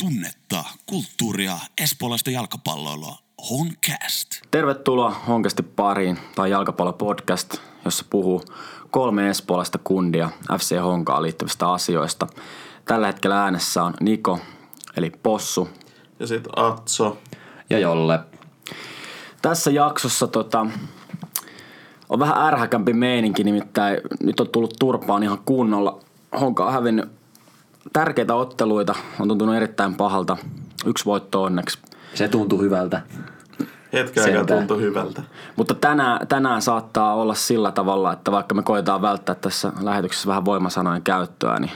tunnetta, kulttuuria, espoolaista jalkapalloilua. Honcast. Tervetuloa Honkasti pariin tai jalkapallopodcast, jossa puhuu kolme espoolaista kundia FC Honkaan liittyvistä asioista. Tällä hetkellä äänessä on Niko, eli Possu. Ja sitten Atso. Ja Jolle. Tässä jaksossa tota, on vähän ärhäkämpi meininki, nimittäin nyt on tullut turpaan ihan kunnolla. Honka on hävinnyt tärkeitä otteluita, on tuntunut erittäin pahalta. Yksi voitto onneksi. Se tuntuu hyvältä. Hetken aikaa tuntui hyvältä. Mutta tänään, tänään saattaa olla sillä tavalla, että vaikka me koetaan välttää tässä lähetyksessä vähän voimasanojen käyttöä, niin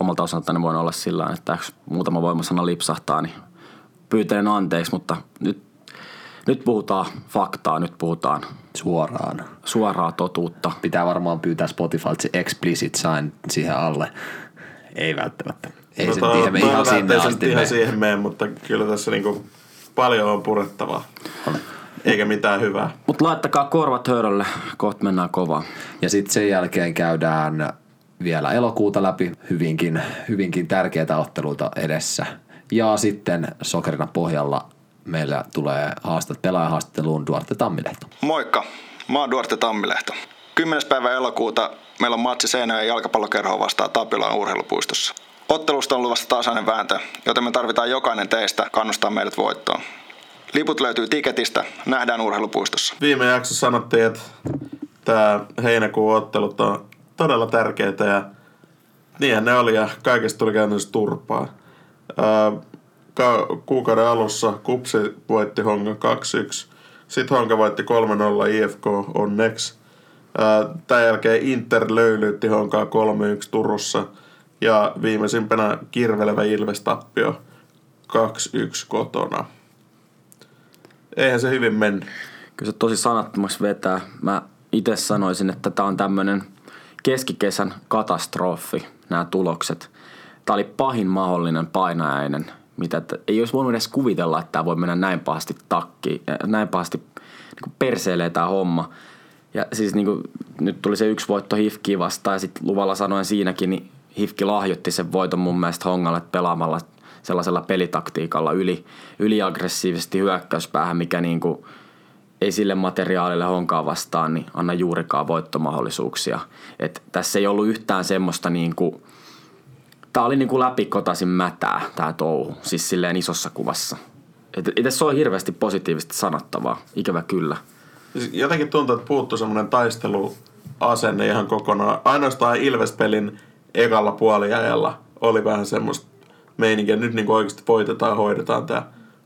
omalta osaltani voin olla sillä tavalla, että jos muutama voimasana lipsahtaa, niin pyytelen anteeksi, mutta nyt, nyt puhutaan faktaa, nyt puhutaan Suoraan. suoraa totuutta. Pitää varmaan pyytää Spotifylta se explicit sign siihen alle. Ei välttämättä. Ei se to- nyt ihan, sinne se asti ihan siihen mene, mutta kyllä tässä niinku paljon on purettavaa. Eikä mitään hyvää. Mutta laittakaa korvat hörölle, kohta mennään kovaa. Ja sitten sen jälkeen käydään vielä elokuuta läpi hyvinkin, hyvinkin tärkeitä otteluita edessä. Ja sitten sokerina pohjalla meillä tulee haastat, pelaajahaastatteluun Duarte Tammilehto. Moikka, mä oon Duarte Tammilehto. 10. päivä elokuuta meillä on matsi Seinäjoen jalkapallokerhoa vastaan Tapilan urheilupuistossa. Ottelusta on luvassa tasainen vääntö, joten me tarvitaan jokainen teistä kannustaa meidät voittoon. Liput löytyy tiketistä, nähdään urheilupuistossa. Viime jaksossa sanottiin, että tämä heinäkuun ottelut on todella tärkeitä ja niinhän ne oli ja kaikesta tuli käytännössä turpaa. Kuukauden alussa Kupsi voitti Honka 2-1. Sitten Honka voitti 3-0 IFK onneksi. Tämän jälkeen Inter löylyytti Honkaa 3-1 Turussa. Ja viimeisimpänä kirvelevä Ilves tappio 2-1 kotona. Eihän se hyvin mennyt. Kyllä se tosi sanattomaksi vetää. Mä itse sanoisin, että tämä on tämmöinen keskikesän katastrofi, nämä tulokset. Tämä oli pahin mahdollinen painajainen, mitä t- ei olisi voinut edes kuvitella, että tämä voi mennä näin pahasti takki, näin pahasti niin perseilee tämä homma. Ja siis niin kuin, nyt tuli se yksi voitto Hifkiä vastaan ja sitten luvalla sanoen siinäkin, niin Hifki lahjoitti sen voiton mun mielestä Hongalle pelaamalla sellaisella pelitaktiikalla yli, yliaggressiivisesti hyökkäyspäähän, mikä niin kuin, ei sille materiaalille honkaa vastaan niin anna juurikaan voittomahdollisuuksia. Et tässä ei ollut yhtään semmoista niin kuin, tää oli niin kuin läpikotaisin mätää tää touhu, siis silleen isossa kuvassa. Et se on hirveästi positiivisesti sanottavaa, ikävä kyllä. Siis jotenkin tuntuu, että puuttuu semmoinen taisteluasenne ihan kokonaan. Ainoastaan Ilvespelin ekalla puoliajalla oli vähän semmoista meininkiä. Nyt niin oikeasti voitetaan hoidetaan tämä.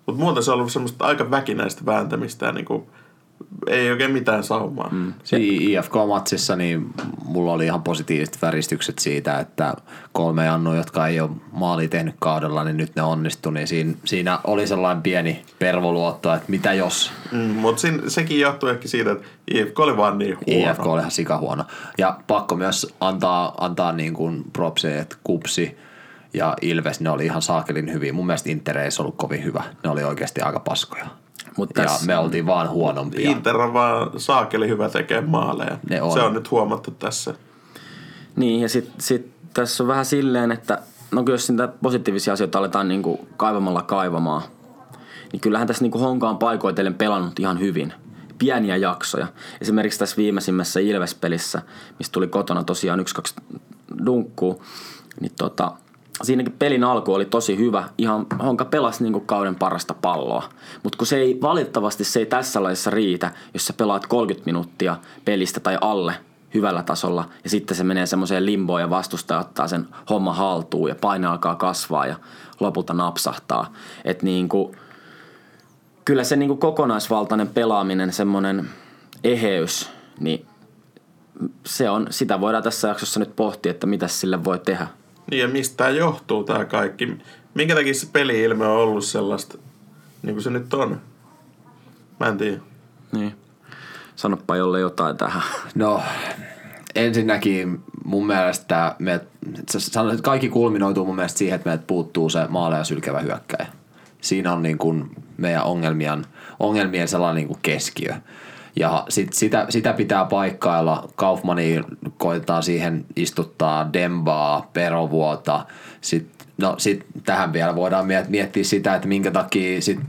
Mutta muuten se on ollut semmoista aika väkinäistä vääntämistä ja niin kuin, ei oikein mitään saumaa. Mm. Siinä IFK-matsissa niin mulla oli ihan positiiviset väristykset siitä, että kolme Jannu, jotka ei ole maali tehnyt kaudella, niin nyt ne onnistui. Niin siinä, siinä oli sellainen pieni pervoluotto, että mitä jos Mm, Mutta sekin johtuu ehkä siitä, että IFK oli vaan niin huono. IFK oli ihan sikahuono. Ja pakko myös antaa, antaa niin kuin propseja, että Kupsi ja Ilves, ne oli ihan saakelin hyviä. Mun mielestä Inter ei ollut kovin hyvä. Ne oli oikeasti aika paskoja. Mut ja tässä- me oltiin vaan huonompia. Inter on vaan saakeli hyvä tekee maaleja. Ne on. Se on nyt huomattu tässä. Niin, ja sitten sit tässä on vähän silleen, että no kyllä jos niitä positiivisia asioita aletaan niinku kaivamalla kaivamaan, niin kyllähän tässä niinku Honka on paikoitellen pelannut ihan hyvin. Pieniä jaksoja. Esimerkiksi tässä viimeisimmässä Ilves-pelissä, mistä tuli kotona tosiaan 1-2 dunkkuu, niin tota, siinäkin pelin alku oli tosi hyvä. Ihan Honka pelasi niinku kauden parasta palloa. Mutta kun se ei, valitettavasti se ei tässä laissa riitä, jos sä pelaat 30 minuuttia pelistä tai alle hyvällä tasolla ja sitten se menee semmoiseen limboon ja vastustaja ottaa sen homma haltuun ja paine alkaa kasvaa ja lopulta napsahtaa. Että niinku, kyllä se niinku kokonaisvaltainen pelaaminen, semmoinen eheys, niin se on, sitä voidaan tässä jaksossa nyt pohtia, että mitä sille voi tehdä. Niin ja mistä tämä johtuu tämä kaikki? Minkä takia se peli-ilme on ollut sellaista, niin kuin se nyt on? Mä en tiedä. Niin. Sanoppa jolle jotain tähän. No ensinnäkin mun mielestä me, sä sanoit, että kaikki kulminoituu mun mielestä siihen, että meiltä puuttuu se maaleja sylkevä hyökkäjä. Siinä on niin kuin meidän ongelmien, ongelmien sellainen niin kuin keskiö. Ja sit sitä, sitä pitää paikkailla. Kaufmani koitetaan siihen istuttaa Dembaa, Perovuota. Sitten no sit tähän vielä voidaan miettiä sitä, että minkä takia sit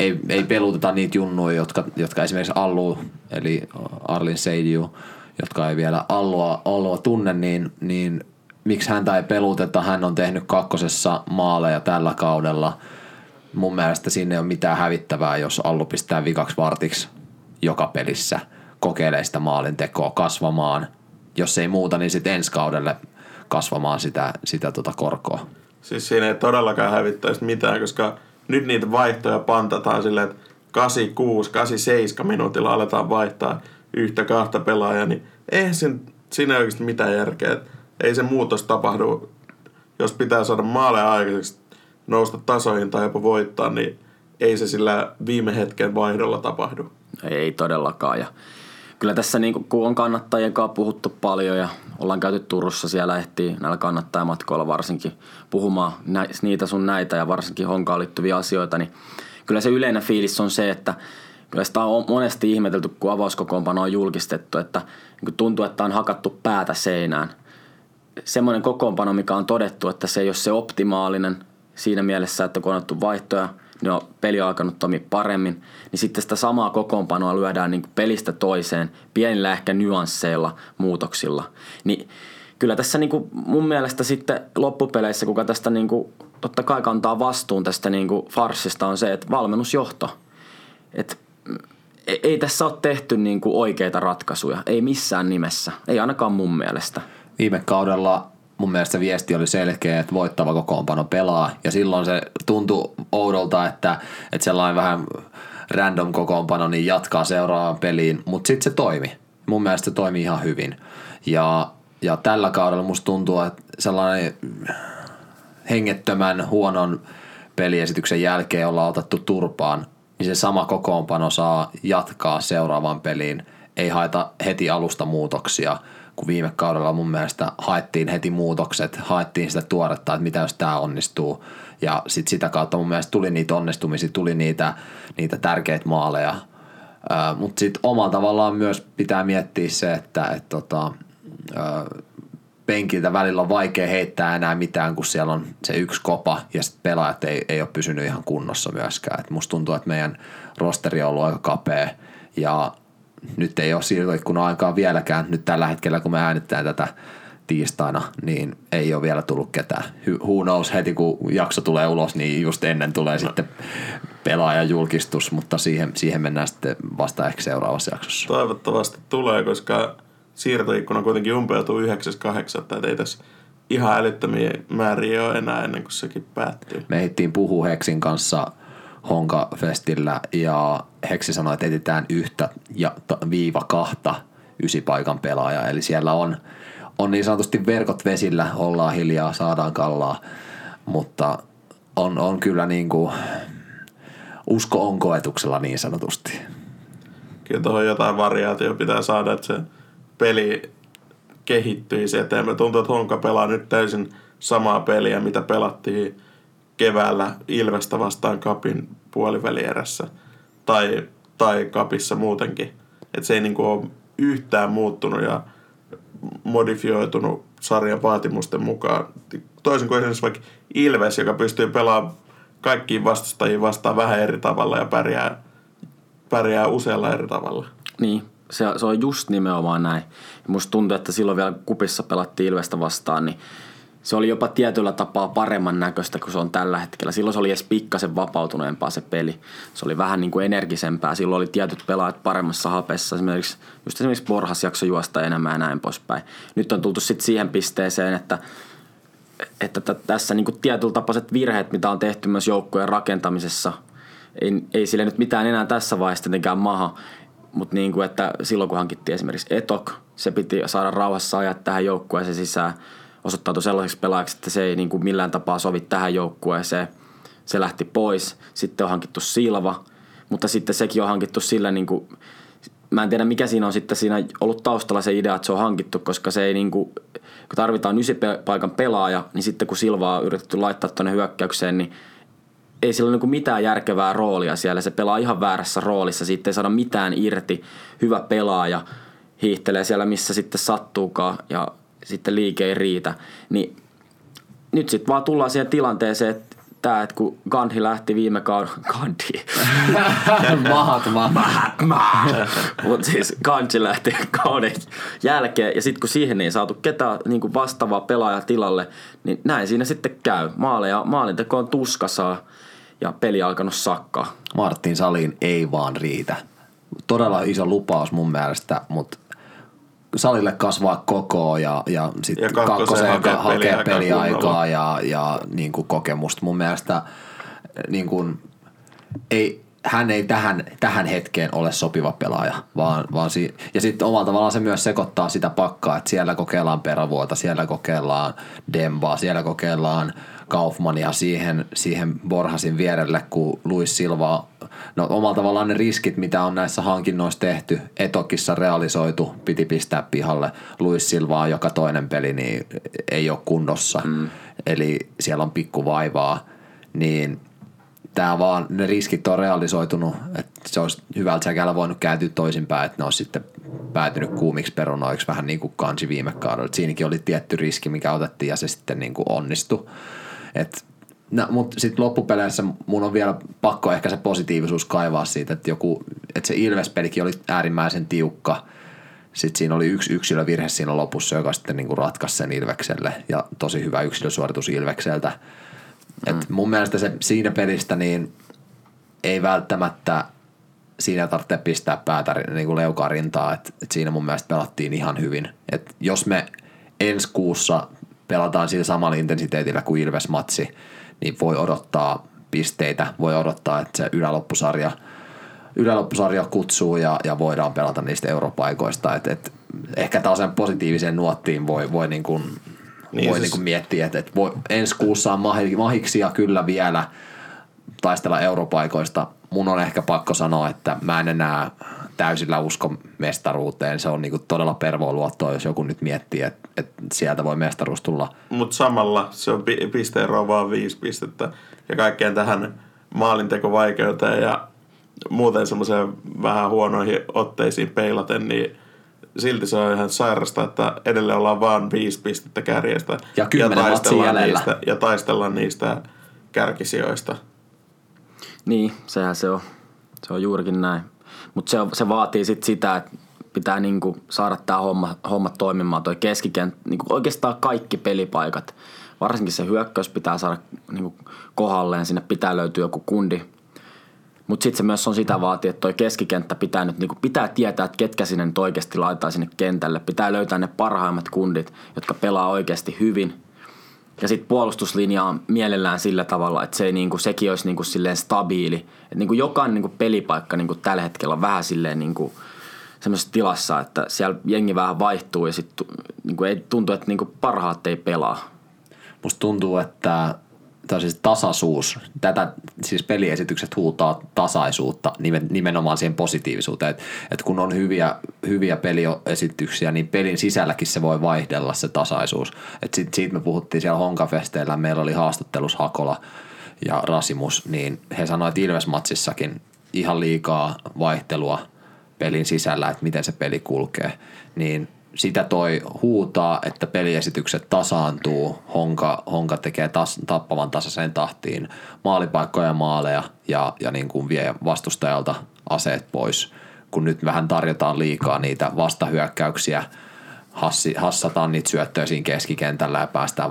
ei, ei peluteta niitä junnuja, jotka, jotka esimerkiksi Allu, eli Arlin Seidju, jotka ei vielä Allua, Allua tunne, niin, niin miksi häntä ei peluteta. Hän on tehnyt kakkosessa maaleja tällä kaudella. Mun mielestä sinne ei ole mitään hävittävää, jos Allu pistää vikaksi vartiksi joka pelissä, kokeilee sitä maalintekoa kasvamaan. Jos ei muuta, niin sitten ensi kaudelle kasvamaan sitä, sitä tota korkoa. Siis siinä ei todellakaan hävittäisi mitään, koska nyt niitä vaihtoja pantataan silleen, että 86, 87 minuutilla aletaan vaihtaa yhtä kahta pelaajaa, niin eihän siinä, siinä oikeasti mitään järkeä. Ei se muutos tapahdu, jos pitää saada maaleja aikaiseksi, nousta tasoihin tai jopa voittaa, niin ei se sillä viime hetken vaihdolla tapahdu. Ei todellakaan. Ja kyllä tässä niin kun on kannattajien kanssa puhuttu paljon ja ollaan käyty Turussa, siellä ehtii näillä kannattajamatkoilla varsinkin puhumaan niitä sun näitä ja varsinkin honkaan liittyviä asioita, niin kyllä se yleinen fiilis on se, että kyllä sitä on monesti ihmetelty, kun avauskokoonpano on julkistettu, että niin tuntuu, että on hakattu päätä seinään. Semmoinen kokoonpano, mikä on todettu, että se ei ole se optimaalinen siinä mielessä, että kun on otettu vaihtoja – on peli on alkanut toimia paremmin, niin sitten sitä samaa kokoonpanoa lyödään niin pelistä toiseen pienillä ehkä nyansseilla, muutoksilla. Niin kyllä tässä niin kuin mun mielestä sitten loppupeleissä, kuka tästä niin kuin, totta kai kantaa vastuun tästä niin kuin farsista, on se, että valmennusjohto. Et e-, ei tässä ole tehty niin kuin oikeita ratkaisuja, ei missään nimessä, ei ainakaan mun mielestä. Viime kaudella mun mielestä viesti oli selkeä, että voittava kokoonpano pelaa. Ja silloin se tuntui oudolta, että, että sellainen vähän random kokoonpano niin jatkaa seuraavaan peliin, mutta sitten se toimi. Mun mielestä se toimi ihan hyvin. Ja, ja tällä kaudella musta tuntuu, että sellainen hengettömän huonon peliesityksen jälkeen ollaan otettu turpaan, niin se sama kokoonpano saa jatkaa seuraavaan peliin. Ei haeta heti alusta muutoksia – kun viime kaudella mun mielestä haettiin heti muutokset, haettiin sitä tuoretta, että mitä jos tämä onnistuu. Ja sit sitä kautta mun mielestä tuli niitä onnistumisia, tuli niitä, niitä tärkeitä maaleja. Mutta sitten omalla tavallaan myös pitää miettiä se, että et tota, penkiltä välillä on vaikea heittää enää mitään, kun siellä on se yksi kopa ja sitten pelaajat ei, ei ole pysynyt ihan kunnossa myöskään. Et musta tuntuu, että meidän rosteri on ollut aika kapea ja nyt ei ole siirtoikkuna aikaa vieläkään. Nyt tällä hetkellä, kun me äänittää tätä tiistaina, niin ei ole vielä tullut ketään. Who knows, heti kun jakso tulee ulos, niin just ennen tulee no. sitten pelaajan julkistus, mutta siihen, siihen mennään sitten vasta ehkä seuraavassa jaksossa. Toivottavasti tulee, koska siirtoikkuna kuitenkin umpeutuu 9.8. että ei tässä ihan älyttömiä määriä ole enää ennen kuin sekin päättyy. Me ehdittiin puhua Heksin kanssa – Honka-festillä ja Heksi sanoi, että etsitään yhtä ja viiva kahta ysipaikan pelaajaa. Eli siellä on, on niin sanotusti verkot vesillä, ollaan hiljaa, saadaan kallaa, mutta on, on kyllä niin kuin usko on koetuksella niin sanotusti. Kyllä tuohon jotain variaatio pitää saada, että se peli kehittyisi eteenpäin. Tuntuu, että Honka pelaa nyt täysin samaa peliä, mitä pelattiin – keväällä Ilvestä vastaan Kapin puolivälierässä tai, tai Kapissa muutenkin. Että se ei niinku ole yhtään muuttunut ja modifioitunut sarjan vaatimusten mukaan. Toisin kuin esimerkiksi vaikka Ilves, joka pystyy pelaamaan kaikkiin vastustajiin vastaan vähän eri tavalla ja pärjää, pärjää usealla eri tavalla. Niin, se, se on just nimenomaan näin. Musta tuntuu, että silloin vielä kupissa pelattiin Ilvestä vastaan, niin se oli jopa tietyllä tapaa paremman näköistä kuin se on tällä hetkellä. Silloin se oli edes pikkasen vapautuneempaa se peli. Se oli vähän niin kuin energisempää. Silloin oli tietyt pelaajat paremmassa hapessa. Esimerkiksi, just esimerkiksi Borhas jakso juosta enemmän ja näin poispäin. Nyt on tultu sitten siihen pisteeseen, että, että tässä niin kuin tietyllä tapaiset virheet, mitä on tehty myös joukkojen rakentamisessa, ei, ei sille nyt mitään enää tässä vaiheessa tietenkään maha. Mutta niin kuin, että silloin kun hankittiin esimerkiksi Etok, se piti saada rauhassa ajaa tähän joukkueeseen sisään – osoittautui sellaiseksi pelaajaksi, että se ei niin kuin millään tapaa sovi tähän joukkueeseen. Se lähti pois. Sitten on hankittu Silva, mutta sitten sekin on hankittu sillä niin kuin, mä en tiedä mikä siinä on sitten siinä ollut taustalla se idea, että se on hankittu, koska se ei niin kuin, kun tarvitaan paikan pelaaja, niin sitten kun Silvaa on yritetty laittaa tuonne hyökkäykseen, niin ei sillä ole niin mitään järkevää roolia siellä. Se pelaa ihan väärässä roolissa, siitä ei saada mitään irti. Hyvä pelaaja hiihtelee siellä, missä sitten sattuukaan ja sitten liike ei riitä, niin nyt sitten vaan tullaan siihen tilanteeseen, että tämä, että kun Gandhi lähti viime kauden, Gandhi, Mahatma. mutta siis Gandhi lähti kauden jälkeen ja sitten kun siihen ei saatu ketään niin vastaavaa pelaajaa tilalle, niin näin siinä sitten käy. Maaleja, maalinteko on tuskassa ja peli alkanut sakkaa. Martin Saliin ei vaan riitä. Todella iso lupaus mun mielestä, mutta salille kasvaa koko ja, ja sitten Ja kakkoseen hakee hakee, peliaikaa hakee peliaikaa kunnolla. ja, ja niin kuin kokemusta. Mun mielestä niin kuin, ei, hän ei tähän, tähän hetkeen ole sopiva pelaaja, vaan, vaan si- ja sitten omalla tavallaan se myös sekoittaa sitä pakkaa, että siellä kokeillaan Peravuota, siellä kokeillaan Dembaa, siellä kokeillaan Kaufmania siihen, siihen Borhasin vierelle, kun Luis Silva, no omalla tavallaan ne riskit, mitä on näissä hankinnoissa tehty, Etokissa realisoitu, piti pistää pihalle, Luis Silvaa joka toinen peli, niin ei ole kunnossa, mm. eli siellä on pikku vaivaa, niin tämä vaan, ne riskit on realisoitunut, että se olisi hyvältä säkällä voinut kääntyä toisinpäin, että ne olisi sitten päätynyt kuumiksi perunoiksi vähän niin kuin kansi viime kaudella. Siinäkin oli tietty riski, mikä otettiin ja se sitten niin kuin onnistui. Et, no, mutta sitten loppupeleissä mun on vielä pakko ehkä se positiivisuus kaivaa siitä, että, joku, että se Ilves-pelikin oli äärimmäisen tiukka. Sitten siinä oli yksi yksilövirhe siinä lopussa, joka sitten niin ratkaisi sen Ilvekselle ja tosi hyvä yksilösuoritus Ilvekseltä. Et mun mielestä se siinä pelistä niin ei välttämättä siinä tarvitse pistää päätä niin kuin leukaa rintaa, että et siinä mun mielestä pelattiin ihan hyvin. Et jos me ensi kuussa pelataan sillä samalla intensiteetillä kuin Ilves-matsi, niin voi odottaa pisteitä, voi odottaa, että se yläloppusarja, yläloppusarja kutsuu ja, ja voidaan pelata niistä europaikoista. Et, et ehkä tällaisen positiiviseen nuottiin voi, voi, niin kuin, Niin, voi siis- niin kuin miettiä, että, että voi, ensi kuussa on mahi- mahiksia kyllä vielä taistella europaikoista. Mun on ehkä pakko sanoa, että mä en enää täysillä usko mestaruuteen. Se on niinku todella pervooluottoa, jos joku nyt miettii, että, että sieltä voi mestaruus tulla. Mutta samalla se on pi- pisteero vaan viisi pistettä. Ja kaikkeen tähän maalintekovaikeuteen ja muuten semmoiseen vähän huonoihin otteisiin peilaten, niin silti se on ihan sairasta, että edelleen ollaan vaan viisi pistettä kärjestä. Ja matsia taistellaan niistä, ja taistellaan niistä kärkisijoista. Niin, sehän se on. Se on juurikin näin. Mutta se, se vaatii sit sitä, että pitää niinku saada tämä homma, homma toimimaan, toi keskikenttä, niinku oikeastaan kaikki pelipaikat. Varsinkin se hyökkäys pitää saada niinku kohdalleen, sinne pitää löytyä joku kundi. Mutta sitten se myös on sitä vaatii, että toi keskikenttä pitää nyt niinku, pitää tietää, että ketkä sinne oikeasti laittaa sinne kentälle. Pitää löytää ne parhaimmat kundit, jotka pelaa oikeasti hyvin – ja sitten puolustuslinja on mielellään sillä tavalla, että se ei niinku, sekin olisi niinku silleen stabiili. Että niinku jokainen niinku pelipaikka niinku tällä hetkellä on vähän silleen niinku semmoisessa tilassa, että siellä jengi vähän vaihtuu ja sitten niinku ei tuntuu, että niinku parhaat ei pelaa. Musta tuntuu, että tai siis tasaisuus, tätä siis peliesitykset huutaa tasaisuutta nimen- nimenomaan siihen positiivisuuteen, että et kun on hyviä, hyviä peliesityksiä, niin pelin sisälläkin se voi vaihdella se tasaisuus. Et sit, siitä me puhuttiin siellä Honkafesteillä, meillä oli haastattelus Hakola ja Rasimus, niin he sanoivat Ilves-matsissakin ihan liikaa vaihtelua pelin sisällä, että miten se peli kulkee, niin sitä toi huutaa, että peliesitykset tasaantuu, Honka, Honka tekee tas, tappavan tasaiseen tahtiin maalipaikkoja ja maaleja ja, ja niin kuin vie vastustajalta aseet pois, kun nyt vähän tarjotaan liikaa niitä vastahyökkäyksiä, hassi, hassataan niitä syöttöjä siinä keskikentällä ja päästään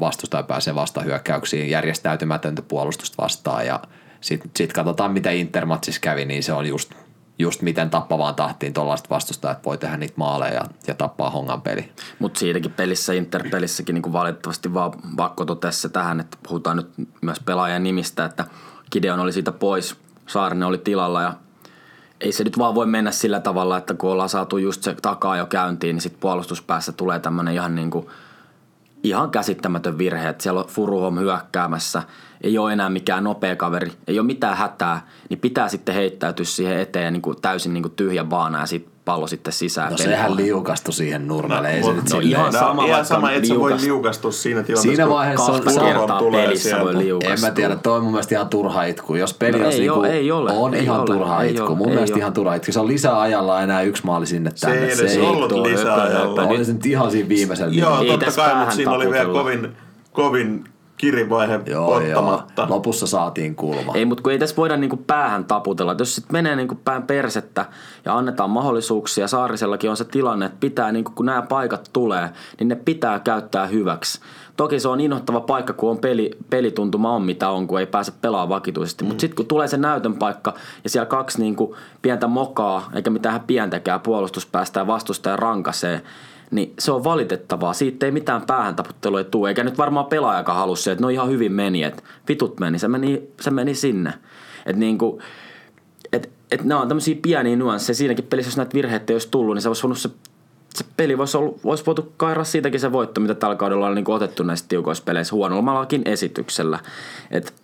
vastustaja pääsee vastahyökkäyksiin, järjestäytymätöntä puolustusta vastaan ja sitten sit katsotaan, mitä Intermatsissa kävi, niin se on just, just miten tappavaan tahtiin tuollaiset vastustajat voi tehdä niitä maaleja ja, tappaa hongan peli. Mutta siitäkin pelissä, Interpelissäkin niinku valitettavasti vaan Vakko totesi tähän, että puhutaan nyt myös pelaajan nimistä, että Gideon oli siitä pois, Saarinen oli tilalla ja ei se nyt vaan voi mennä sillä tavalla, että kun ollaan saatu just se takaa jo käyntiin, niin sitten puolustuspäässä tulee tämmöinen ihan niinku ihan käsittämätön virhe, että siellä on Furuhom hyökkäämässä, ei ole enää mikään nopea kaveri, ei ole mitään hätää, niin pitää sitten heittäytyä siihen eteen niin kuin täysin niin kuin tyhjä baana ja sitten pallo sitten sisään. No sehän liukastui siihen nurmelle, ei se nyt no silleen- ihan sama, on ihan sama, että se voi liukas- liukastua siinä tilanteessa. Siinä vaiheessa on- se kertaa tulee pelissä sieltä. voi liukastua. En mä tiedä, toi on mun mielestä ihan turha itku. Jos peli No olisi ei niinku, ole, ei ole, on ei ihan ole, turha ei itku. ole, mun ei mielestä ole. ihan turha itku. Se on lisäajalla enää yksi maali sinne Se tänne. ei edes ei ollut lisäajalla. Oli se nyt ihan siinä viimeisellä. Joo, Ei totta kai, mutta siinä oli vielä kovin, kovin kirivaihe Joo, ottamatta. joo. Lopussa saatiin kulma. Ei, mutta kun ei tässä voida niinku päähän taputella. Et jos sitten menee niinku pään persettä ja annetaan mahdollisuuksia, Saarisellakin on se tilanne, että pitää, niinku, kun nämä paikat tulee, niin ne pitää käyttää hyväksi. Toki se on inhottava paikka, kun on peli, pelituntuma on mitä on, kun ei pääse pelaamaan vakituisesti. Mm. Mutta sitten kun tulee se näytön paikka ja siellä kaksi niinku pientä mokaa, eikä mitään pientäkään puolustuspäästä ja vastustaja rankasee, niin se on valitettavaa. Siitä ei mitään päähän taputtelua tule, eikä nyt varmaan pelaajakaan halua se, että no ihan hyvin meni, että vitut meni, se meni, se meni sinne. Että niinku, et, et nämä on tämmöisiä pieniä nuansseja. Siinäkin pelissä, jos näitä virheitä ei olisi tullut, niin se olisi voinut se, se peli voisi, ollut, olisi voitu kairaa siitäkin se voitto, mitä tällä kaudella on niin otettu näissä tiukoissa peleissä huonommallakin esityksellä. Et,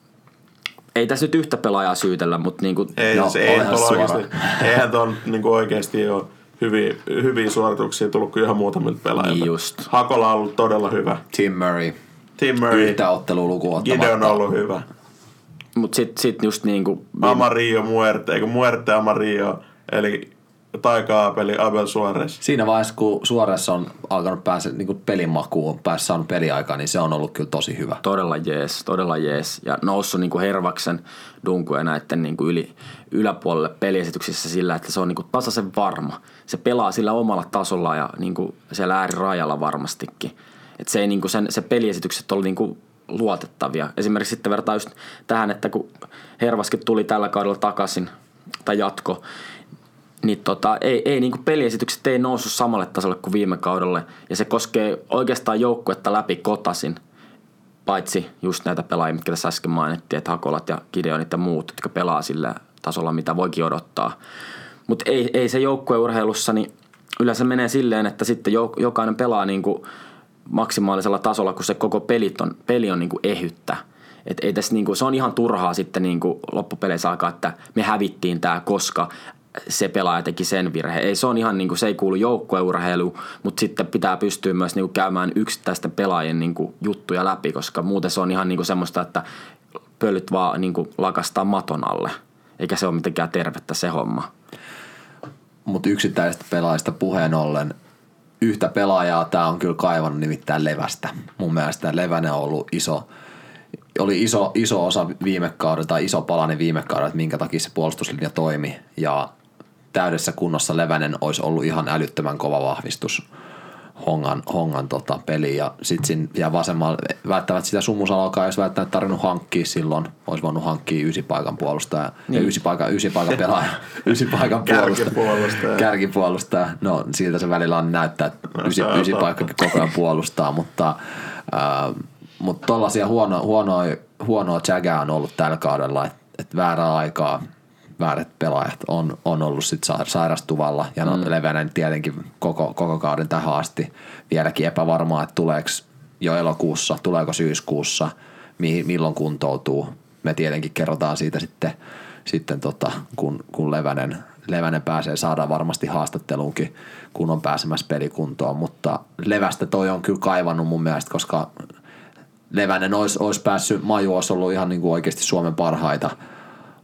ei tässä nyt yhtä pelaajaa syytellä, mutta niin kuin, Ei, No, no, se, eihän olehan tuolla oikeasti, eihän tuolla niinku oikeasti ole hyviä, hyviä suorituksia tullut kuin ihan muutamilta pelaajilta. Niin just. Hakola on ollut todella hyvä. Tim Murray. Tim Murray, Yhtä ottelua lukuun Gideon on ollut hyvä. mut sitten sit just niin kuin, Amarillo Muerte, eikö Muerte Amarillo, eli taika-aapeli Abel Suarez. Siinä vaiheessa, kun Suores on alkanut päästä niin pelin makuun, päässä saanut peliaikaa, niin se on ollut kyllä tosi hyvä. Todella jees, todella jees. Ja noussut niin kuin Hervaksen dunkuja näiden niin kuin yli, yläpuolelle peliesityksissä sillä, että se on niin kuin tasaisen varma. Se pelaa sillä omalla tasolla ja niin kuin siellä äärirajalla varmastikin. Et se, ei niin kuin sen, se peliesitykset oli niin kuin luotettavia. Esimerkiksi sitten vertaa just tähän, että kun Hervaskin tuli tällä kaudella takaisin tai jatko, niin tota, ei, ei niin peliesitykset ei noussut samalle tasolle kuin viime kaudelle. Ja se koskee oikeastaan joukkuetta läpi kotasin paitsi just näitä pelaajia, mitkä tässä äsken mainittiin, että Hakolat ja Gideonit ja muut, jotka pelaa sillä tasolla, mitä voikin odottaa. Mutta ei, ei se joukkueurheilussa, niin yleensä menee silleen, että sitten jokainen pelaa niin kuin maksimaalisella tasolla, kun se koko pelit on, peli on niin kuin ehyttä. Et ei tässä niinku, se on ihan turhaa sitten niinku loppupeleissä alkaa, että me hävittiin tämä, koska se pelaaja teki sen virhe. Ei se on ihan niinku, se ei kuulu joukkueurheiluun, mutta sitten pitää pystyä myös niinku käymään yksittäisten pelaajien niinku juttuja läpi, koska muuten se on ihan niinku semmoista, että pölyt vaan niinku lakastaa maton alle. Eikä se ole mitenkään tervettä se homma. Mutta yksittäisistä pelaajista puheen ollen, yhtä pelaajaa tämä on kyllä kaivannut nimittäin Levästä. Mun mielestä Levänen on ollut iso, oli iso, iso osa viime kaudella tai iso palanen viime kaudella, että minkä takia se puolustuslinja toimi. Ja täydessä kunnossa Levänen olisi ollut ihan älyttömän kova vahvistus Hongan, Hongan tota peliin. Ja sitten siinä vasemmalla, välttämättä sitä sumusalkaa, jos välttämättä tarvinnut hankkia silloin, olisi voinut hankkia ysi paikan puolustaja, niin. ysi paikan, ysi paikan pelaaja, ysi paikan puolustaja. Kärkipuolustaja. Kärkipuolustaja. No siltä se välillä on näyttää, että ysi, ysi paikkakin koko ajan puolustaa, mutta äh, mutta tollaisia huono, huonoa, huonoa jägää on ollut tällä kaudella, että et väärää aikaa väärät pelaajat on, on ollut sit sa- sairastuvalla ja no, mm. Levänen tietenkin koko, koko kauden tähän asti vieläkin epävarmaa, että tuleeko jo elokuussa, tuleeko syyskuussa, mihin, milloin kuntoutuu. Me tietenkin kerrotaan siitä sitten, sitten tota, kun, kun Levänen, Levänen pääsee, saadaan varmasti haastatteluunkin, kun on pääsemässä pelikuntoon, mutta Levästä toi on kyllä kaivannut mun mielestä, koska Levänen olisi, olisi päässyt, Maju olisi ollut ihan niin kuin oikeasti Suomen parhaita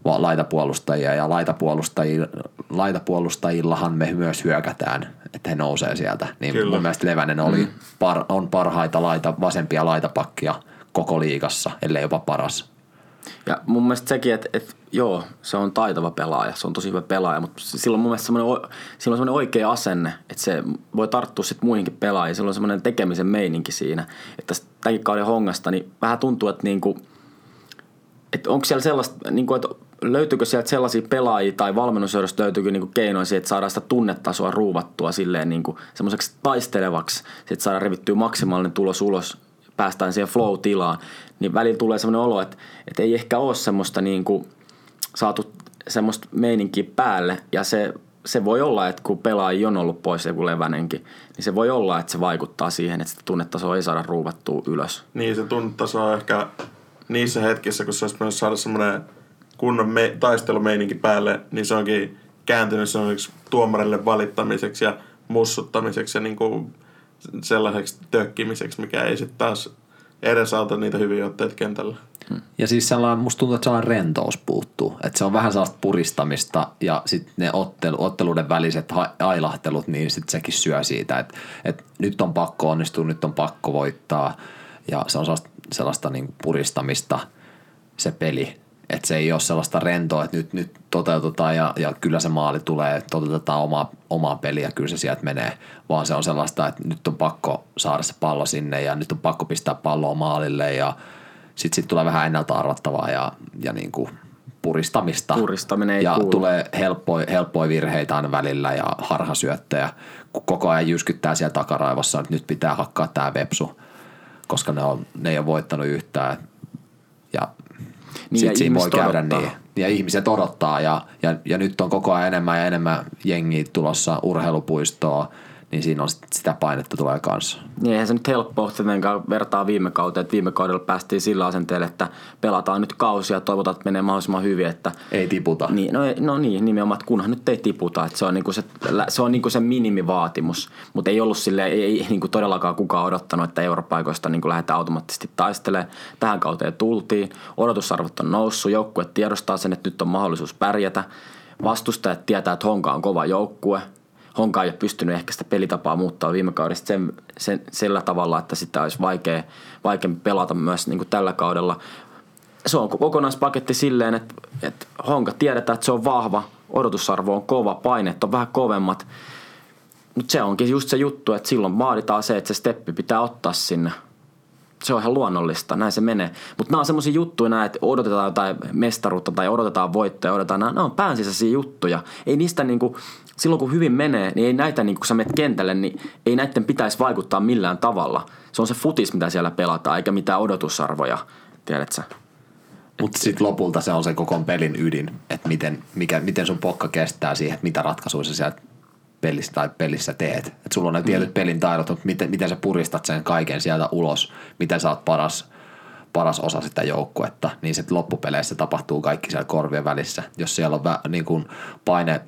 laitapuolustajia ja laitapuolustajilla, laitapuolustajillahan me myös hyökätään, että he nousee sieltä. Niin Kyllä. mun mielestä Levänen oli, par, on parhaita laita, vasempia laitapakkia koko liigassa, ellei jopa paras. Ja mun mielestä sekin, että, että joo, se on taitava pelaaja, se on tosi hyvä pelaaja, mutta sillä on mun mielestä semmoinen, sillä on semmoinen oikea asenne, että se voi tarttua sitten muihinkin pelaajiin. Sillä on semmoinen tekemisen meininki siinä, että tästä tämänkin kauden hongasta, niin vähän tuntuu, että niinku, että onko siellä sellaista, niin kuin, että löytyykö sieltä sellaisia pelaajia tai valmennusjohdosta löytyykö niin keinoja että saadaan sitä tunnetasoa ruuvattua silleen niin kuin semmoiseksi taistelevaksi, että saadaan revittyä maksimaalinen tulos ulos, päästään siihen flow-tilaan, niin välillä tulee semmoinen olo, että, että ei ehkä ole semmoista niin kuin saatu semmoista meininkiä päälle ja se, se voi olla, että kun pelaaja on ollut pois joku levänenkin, niin se voi olla, että se vaikuttaa siihen, että sitä tunnetasoa ei saada ruuvattua ylös. Niin, se tunnetaso on ehkä niissä hetkissä, kun se olisi pitänyt saada semmoinen kunnon me- taistelumeininki päälle, niin se onkin kääntynyt semmoiseksi tuomarille valittamiseksi ja mussuttamiseksi ja niin kuin sellaiseksi tökkimiseksi, mikä ei sitten taas edesauta niitä hyviä otteita kentällä. Ja siis sellainen, musta tuntuu, että sellainen rentous puuttuu. Että se on vähän sellaista puristamista ja sitten ne ottelu, otteluiden väliset ailahtelut, niin sitten sekin syö siitä, että, että nyt on pakko onnistua, nyt on pakko voittaa. Ja se on sellaista sellaista niin puristamista se peli. Että se ei ole sellaista rentoa, että nyt, nyt toteutetaan ja, ja kyllä se maali tulee, toteutetaan omaa, omaa peliä ja kyllä se sieltä menee, vaan se on sellaista, että nyt on pakko saada se pallo sinne ja nyt on pakko pistää palloa maalille ja sitten sit tulee vähän ennalta arvattavaa ja, ja niin kuin puristamista. Puristaminen ei Ja kuulu. tulee helppoja, helppoja virheitä aina välillä ja harhasyöttejä, kun koko ajan jyskyttää siellä takaraivossa, että nyt pitää hakkaa tämä vepsu, koska ne, on, ne ei ole voittanut yhtään. Niin, sit ja siinä voi käydä odottaa. niin. Ja ihmiset odottaa ja, ja, ja, nyt on koko ajan enemmän ja enemmän jengiä tulossa urheilupuistoon, niin siinä on sit, sitä painetta tulee kanssa. Niin eihän se nyt helppoa tietenkään vertaa viime kauteen, että viime kaudella päästiin sillä asenteella, että pelataan nyt kausia ja toivotaan, että menee mahdollisimman hyvin, että Ei tiputa. Niin, no, no niin, nimenomaan, että kunhan nyt ei tiputa. Että se on, niinku se, se, on niinku se minimivaatimus, mutta ei ollut sille ei, ei niinku todellakaan kukaan odottanut, että europaikoista niinku lähdetään automaattisesti taistelemaan. Tähän kauteen tultiin, odotusarvot on noussut, joukkue tiedostaa sen, että nyt on mahdollisuus pärjätä. Vastustajat tietää, että Honka on kova joukkue. Honka ei ole pystynyt ehkä sitä pelitapaa muuttaa viime kaudesta sen, sen, sillä tavalla, että sitä olisi vaikea, vaikeampi pelata myös niin kuin tällä kaudella se on kokonaispaketti silleen, että, että Honka tiedetään, että se on vahva, odotusarvo on kova, paineet on vähän kovemmat. Mutta se onkin just se juttu, että silloin vaaditaan se, että se steppi pitää ottaa sinne. Se on ihan luonnollista, näin se menee. Mutta nämä on semmoisia juttuja, että odotetaan jotain mestaruutta tai odotetaan voittoja, odotetaan, nämä on päänsisäisiä juttuja. Ei niistä niinku, silloin kun hyvin menee, niin ei näitä, niinku, kun sä menet kentälle, niin ei näiden pitäisi vaikuttaa millään tavalla. Se on se futis, mitä siellä pelataan, eikä mitään odotusarvoja, tiedät sä. Mutta sitten lopulta se on se koko pelin ydin, että miten, mikä, miten sun pokka kestää siihen, että mitä ratkaisuja sä sieltä pelissä tai pelissä teet. Että sulla on ne tietyt pelin taidot, mutta miten, miten sä puristat sen kaiken sieltä ulos, miten sä oot paras, paras osa sitä joukkuetta, niin sitten loppupeleissä tapahtuu kaikki siellä korvien välissä. Jos siellä on vä, niin kun paine,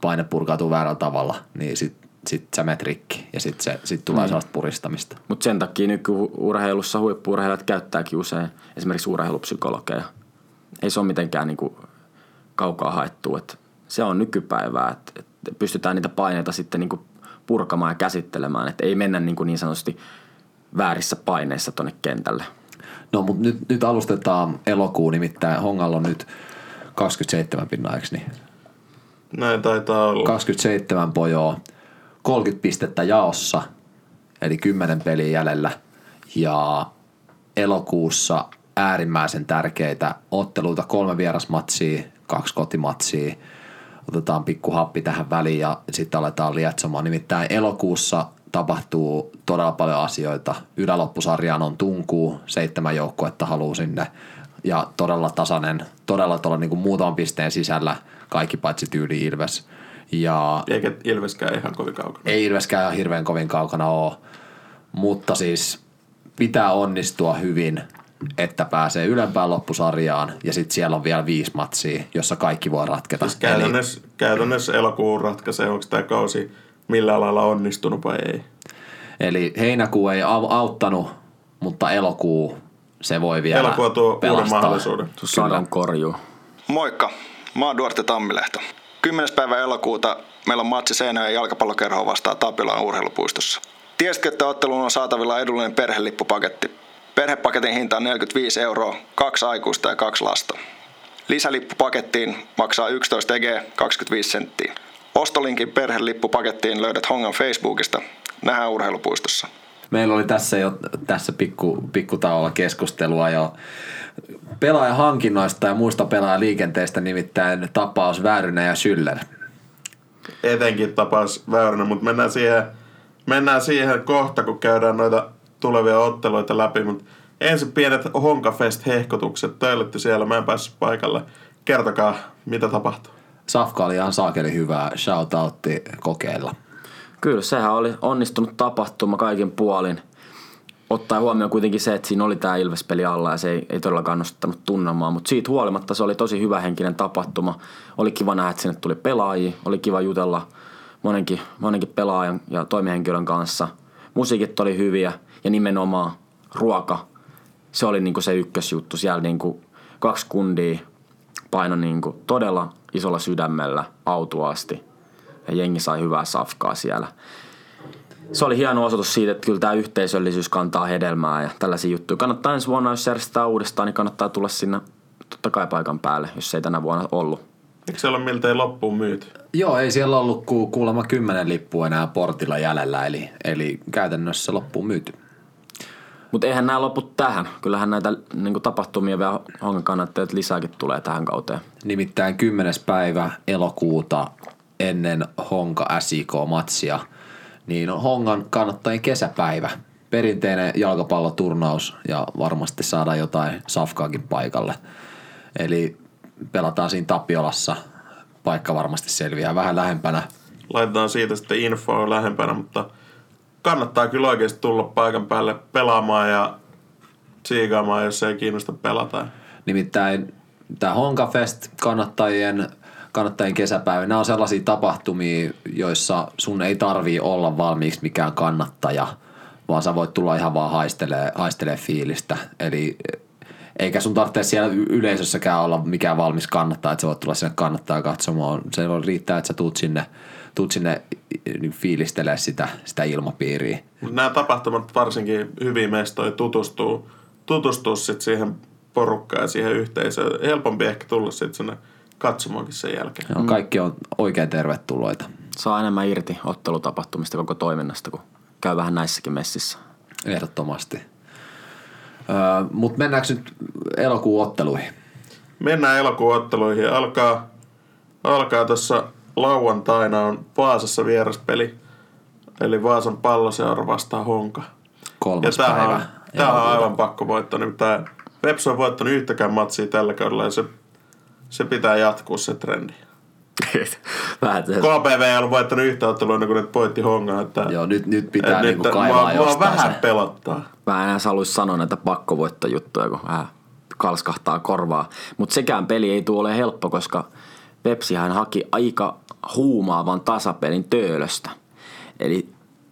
paine purkautuu väärällä tavalla, niin sitten sit sä menet rikki ja sitten se, sit tulee sellaista puristamista. Mutta sen takia nykyurheilussa huippuurheilijat käyttääkin usein esimerkiksi urheilupsykologeja. Ei se ole mitenkään niinku kaukaa haettu. Et se on nykypäivää, että et pystytään niitä paineita sitten niinku purkamaan ja käsittelemään. Että ei mennä niinku niin sanotusti väärissä paineissa tuonne kentälle. No mutta nyt, nyt alustetaan elokuu, nimittäin Hongalla on nyt 27 pinnaa, eikö niin? Näin taitaa olla. 27 pojoa, 30 pistettä jaossa, eli 10 peliä jäljellä. Ja elokuussa äärimmäisen tärkeitä otteluita, kolme vierasmatsia, kaksi kotimatsia. Otetaan pikku happi tähän väliin ja sitten aletaan lietsomaan. Nimittäin elokuussa tapahtuu todella paljon asioita. Yläloppusarjaan on tunkuu, seitsemän joukkuetta haluaa sinne ja todella tasainen, todella tuolla niin kuin muutaman pisteen sisällä kaikki paitsi tyyli Ilves. Ja Eikä Ilveskään ihan kovin kaukana. ei Ilveskään ihan hirveän kovin kaukana ole, mutta siis pitää onnistua hyvin, että pääsee ylempään loppusarjaan ja sitten siellä on vielä viisi matsia, jossa kaikki voi ratketa. Siis käytännössä, käytännössä elokuun ratkaisee, onko tämä kausi millä lailla onnistunut vai ei. Eli heinäkuu ei au- auttanut, mutta elokuu se voi vielä Elokuu tuo uuden pelastaa. mahdollisuuden. Sadan korjuu. Moikka, mä oon Duarte Tammilehto. 10. päivä elokuuta meillä on matsi Seinäjoen jalkapallokerhoa vastaan Tapilaan urheilupuistossa. Tiesitkö, että otteluun on saatavilla edullinen perhelippupaketti? Perhepaketin hinta on 45 euroa, kaksi aikuista ja kaksi lasta. Lisälippu pakettiin maksaa 11 EG 25 senttiä. Ostolinkin perhelippupakettiin löydät Hongan Facebookista. Nähdään urheilupuistossa. Meillä oli tässä jo tässä pikku, pikkutauolla keskustelua jo pelaajahankinnoista ja muista pelaajaliikenteistä, nimittäin tapaus Väyrynen ja Schüller. Etenkin tapaus Väyrynen, mutta mennään siihen, mennään siihen kohta, kun käydään noita tulevia otteluita läpi. Mutta ensin pienet Honkafest-hehkotukset. Te siellä, mä en päässyt paikalle. Kertokaa, mitä tapahtuu. Safka oli ihan saakeli hyvää shoutoutti kokeilla. Kyllä, sehän oli onnistunut tapahtuma kaikin puolin. Ottaa huomioon kuitenkin se, että siinä oli tämä Ilves-peli alla ja se ei, ei todellakaan nostattanut tunnelmaa. Mutta siitä huolimatta se oli tosi hyvähenkinen tapahtuma. Oli kiva nähdä, että sinne tuli pelaajia. Oli kiva jutella monenkin, monenkin pelaajan ja toimihenkilön kanssa. Musiikit oli hyviä ja nimenomaan ruoka. Se oli niinku se ykkösjuttu. Siellä niinku kaksi kundia paino niinku todella isolla sydämellä autuaasti. Ja jengi sai hyvää safkaa siellä. Se oli hieno osoitus siitä, että kyllä tämä yhteisöllisyys kantaa hedelmää ja tällaisia juttuja. Kannattaa ensi vuonna, jos järjestetään uudestaan, niin kannattaa tulla sinne totta kai paikan päälle, jos ei tänä vuonna ollut. Eikö se ole miltei loppuun myyty? Joo, ei siellä ollut ku, kuulemma kymmenen lippua enää portilla jäljellä, eli, eli käytännössä loppuun myyty. Mutta eihän nämä lopu tähän. Kyllähän näitä niin tapahtumia vielä hongan kannattajat lisääkin tulee tähän kauteen. Nimittäin 10. päivä elokuuta ennen Honka SIK-matsia, niin on Hongan kannattajien kesäpäivä. Perinteinen jalkapalloturnaus ja varmasti saadaan jotain safkaakin paikalle. Eli pelataan siinä Tapiolassa. Paikka varmasti selviää vähän lähempänä. Laitetaan siitä sitten infoa lähempänä, mutta kannattaa kyllä oikeasti tulla paikan päälle pelaamaan ja siikaamaan, jos ei kiinnosta pelata. Nimittäin tämä Honkafest kannattajien, kannattajien kesäpäivä, nämä on sellaisia tapahtumia, joissa sun ei tarvii olla valmiiksi mikään kannattaja, vaan sä voit tulla ihan vaan haistelee, haistelee fiilistä. Eli eikä sun tarvitse siellä yleisössäkään olla mikään valmis kannattaa, että sä voit tulla sinne kannattaa katsomaan. Se voi riittää, että sä tuut sinne, tuut sinne niin fiilistelee sitä, sitä ilmapiiriä. Nämä tapahtumat varsinkin hyvin mestoja tutustuu, tutustuu sit siihen porukkaan ja siihen yhteisöön. Helpompi ehkä tulla sitten sinne katsomaankin sen jälkeen. Joo, kaikki on oikein tervetulloita. Saa enemmän irti ottelutapahtumista koko toiminnasta, kun käy vähän näissäkin messissä. Ehdottomasti. Öö, Mutta mennäänkö nyt elokuun otteluihin? Mennään elokuun otteluihin. Alkaa, alkaa tuossa lauantaina on Vaasassa vieraspeli. Eli Vaasan palloseura vastaa Honka. Ja Kolmas tämähän päivä. on, tämähän on aivan pakko voittaa. Nimittäin Veps on voittanut yhtäkään matsia tällä kaudella ja se, se pitää jatkuu se trendi. vähän se- KPV ei ollut voittanut yhtä ottelua ennen kuin ne voitti Hongaa. Että, Joo, nyt, nyt pitää et niinku nyt kaivaa mua, mua jostain vähän se. pelottaa. Mä enää haluaisi sanoa näitä pakkovoittojuttuja, kun vähän kalskahtaa korvaa. Mutta sekään peli ei tule ole helppo, koska Pepsihän haki aika huumaavan tasapelin töölöstä. Eli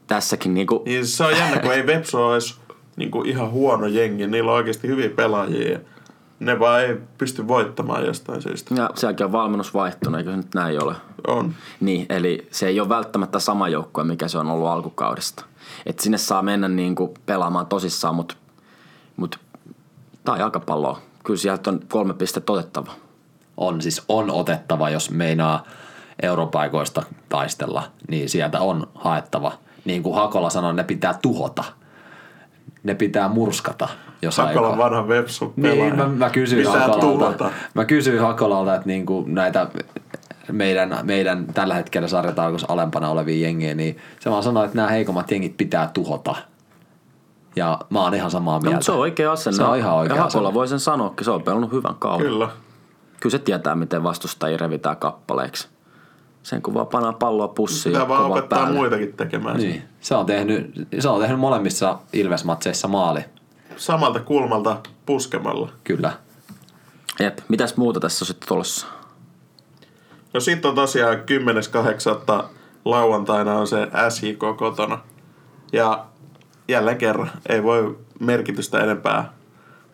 tässäkin niinku, Niin se on jännä, kun ei Vepsu edes niinku ihan huono jengi. Niillä on oikeasti hyviä pelaajia. Ne vaan ei pysty voittamaan jostain syystä. ja sielläkin on valmennus vaihtunut, eikö se nyt näin ole? On. Niin, eli se ei ole välttämättä sama joukkue, mikä se on ollut alkukaudesta. Et sinne saa mennä niinku pelaamaan tosissaan, mutta mut, tää on jalkapalloa. Kyllä sieltä on kolme pistettä otettava. On siis on otettava, jos meinaa europaikoista taistella, niin sieltä on haettava. Niin kuin Hakola sanoi, ne pitää tuhota. Ne pitää murskata, jos Sakolan aikoo. vanha Vepsu pelaaja. Niin, mä, mä kysyin Pitää Hakolalta, mä kysyin Hakolalta, että niinku näitä meidän, meidän tällä hetkellä sarjatarkoitus alempana olevia jengiä, niin se vaan sanoi, että nämä heikommat jengit pitää tuhota. Ja mä oon ihan samaa No, mieltä. mutta se on oikea asenne. Se on ihan oikea Ja Hakola asenne. voi sen sanoakin, se on pelannut hyvän kauden. Kyllä. Kyllä se tietää, miten vastustajia revitään kappaleiksi. Sen kun vaan panaa palloa pussiin Pitää vaan opettaa päälle. muitakin tekemään niin. Niin, se on tehnyt, se on tehnyt molemmissa Ilves-matseissa maali, Samalta kulmalta puskemalla. kyllä. Jep, mitäs muuta tässä on sitten tulossa? No sitten on tosiaan 10.8. lauantaina on se SJK kotona. Ja jälleen kerran ei voi merkitystä enempää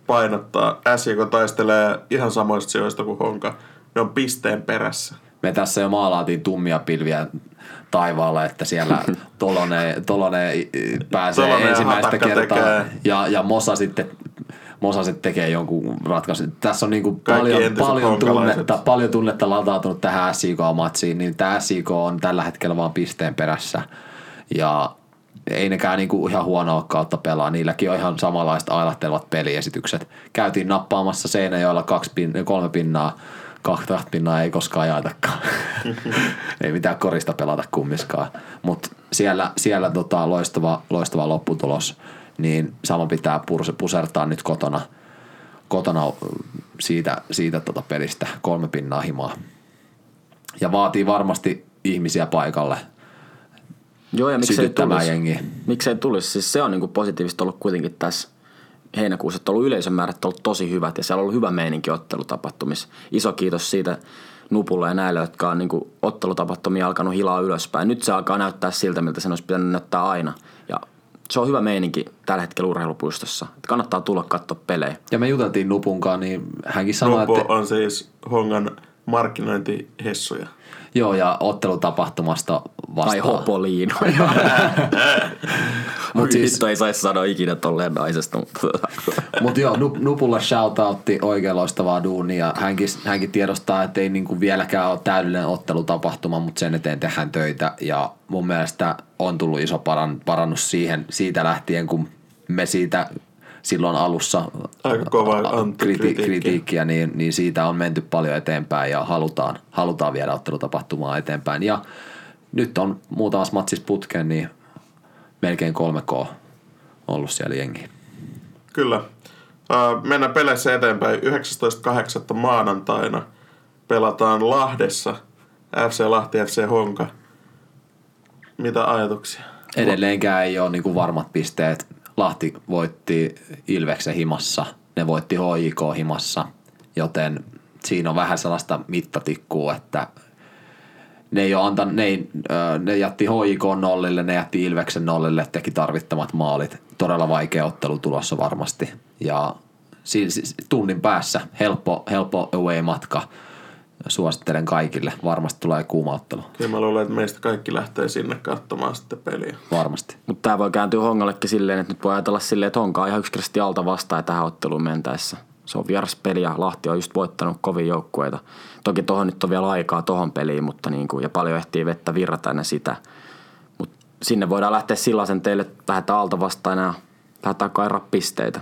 painottaa. SJK taistelee ihan samoista sijoista kuin Honka. Ne on pisteen perässä. Me tässä jo maalaatiin tummia pilviä taivaalla, että siellä Tolonen, Tolonen pääsee Tolonen ja ensimmäistä kertaa tekee. ja, ja Mosa sitten Mosa sitten tekee jonkun ratkaisun. Tässä on niinku Kaikki paljon, paljon, tunnetta, paljon tunnetta latautunut tähän SIK-matsiin, niin tämä SIK on tällä hetkellä vaan pisteen perässä. Ja ei nekään niinku ihan huonoa kautta pelaa. Niilläkin on ihan samanlaiset ailahtelevat peliesitykset. Käytiin nappaamassa Seinäjoella kaksi pin, kolme pinnaa. Kahta pinnaa ei koskaan jaetakaan. ei mitään korista pelata kummiskaan. Mutta siellä, siellä tota loistava, loistava lopputulos. Niin sama pitää pusertaa nyt kotona, kotona siitä, siitä tota pelistä kolme pinnaa himaa. Ja vaatii varmasti ihmisiä paikalle Joo, ja miksei tulisi. jengiä. Miksei tulisi? Siis se on niinku positiivista ollut kuitenkin tässä heinäkuussa, että on ollut yleisön määrät ollut tosi hyvät ja siellä on ollut hyvä meininki ottelutapahtumissa. Iso kiitos siitä Nupulle ja näille, jotka on niinku ottelutapahtumia alkanut hilaa ylöspäin. Nyt se alkaa näyttää siltä, miltä sen olisi pitänyt näyttää aina. Ja se on hyvä meininki tällä hetkellä urheilupuistossa. Että kannattaa tulla katsoa pelejä. Ja me juteltiin Nupunkaan, niin hänkin sanoi, Nupu että on siis Hongan markkinointihessuja. Joo, ja ottelutapahtumasta Tai vastaan. hopoliino. Mut siis- ei saisi sanoa ikinä tolleen naisesta, mutta... Mutta joo, Nup- Nupulla shoutoutti oikein loistavaa duunia. Hänkin, hänkin tiedostaa, että ei niinku vieläkään ole täydellinen ottelutapahtuma, mutta sen eteen tehdään töitä. Ja mun mielestä on tullut iso paran, parannus siihen siitä lähtien, kun me siitä silloin alussa Aika kova kriti- kritiikkiä, niin, niin siitä on menty paljon eteenpäin ja halutaan, halutaan viedä ottelutapahtumaa eteenpäin. Ja nyt on muutamassa matsissa putkeen, niin melkein 3K ollut siellä jengi. Kyllä. Mennään peleissä eteenpäin. 19.8. maanantaina pelataan Lahdessa. FC Lahti, FC Honka. Mitä ajatuksia? Edelleenkään ei ole niinku varmat pisteet. Lahti voitti Ilveksen himassa, ne voitti HJK himassa, joten siinä on vähän sellaista mittatikkua, että ne, ei antanut, ne, ei, ne jätti HJK nollille, ne jätti Ilveksen nollille, teki tarvittamat maalit. Todella vaikea ottelu tulossa varmasti. Ja siis tunnin päässä helppo, helppo away-matka. Suosittelen kaikille. Varmasti tulee kuuma ottelu. Kyllä mä luulen, että meistä kaikki lähtee sinne katsomaan sitten peliä. Varmasti. Mutta tämä voi kääntyä Hongallekin silleen, että nyt voi ajatella silleen, että Honka on ihan yksinkertaisesti alta vastaan tähän otteluun mentäessä. Se on vieras peli ja Lahti on just voittanut kovin joukkueita. Toki tuohon nyt on vielä aikaa tuohon peliin, mutta niin kuin, ja paljon ehtii vettä virrata ennen sitä. Mutta sinne voidaan lähteä sellaisen teille, että lähdetään alta vastaan ja lähdetään kairaa pisteitä.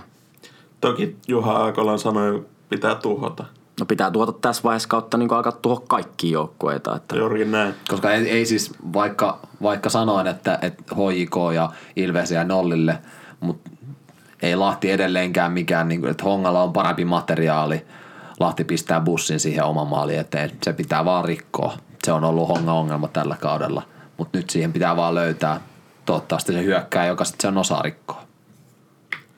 Toki Juha Aakolan sanoi, pitää tuhota. No pitää tuota tässä vaiheessa kautta niin alkaa tuoda kaikki joukkueita. Että Juurikin näin. Koska ei, ei siis, vaikka, vaikka sanoin, että, että HJK ja Ilves jää nollille, mutta ei Lahti edelleenkään mikään, niin kuin, että Hongalla on parempi materiaali. Lahti pistää bussin siihen oman maalin eteen. Se pitää vaan rikkoa. Se on ollut Honga ongelma tällä kaudella. Mutta nyt siihen pitää vaan löytää toivottavasti se hyökkää, joka sitten sen osaa rikkoa.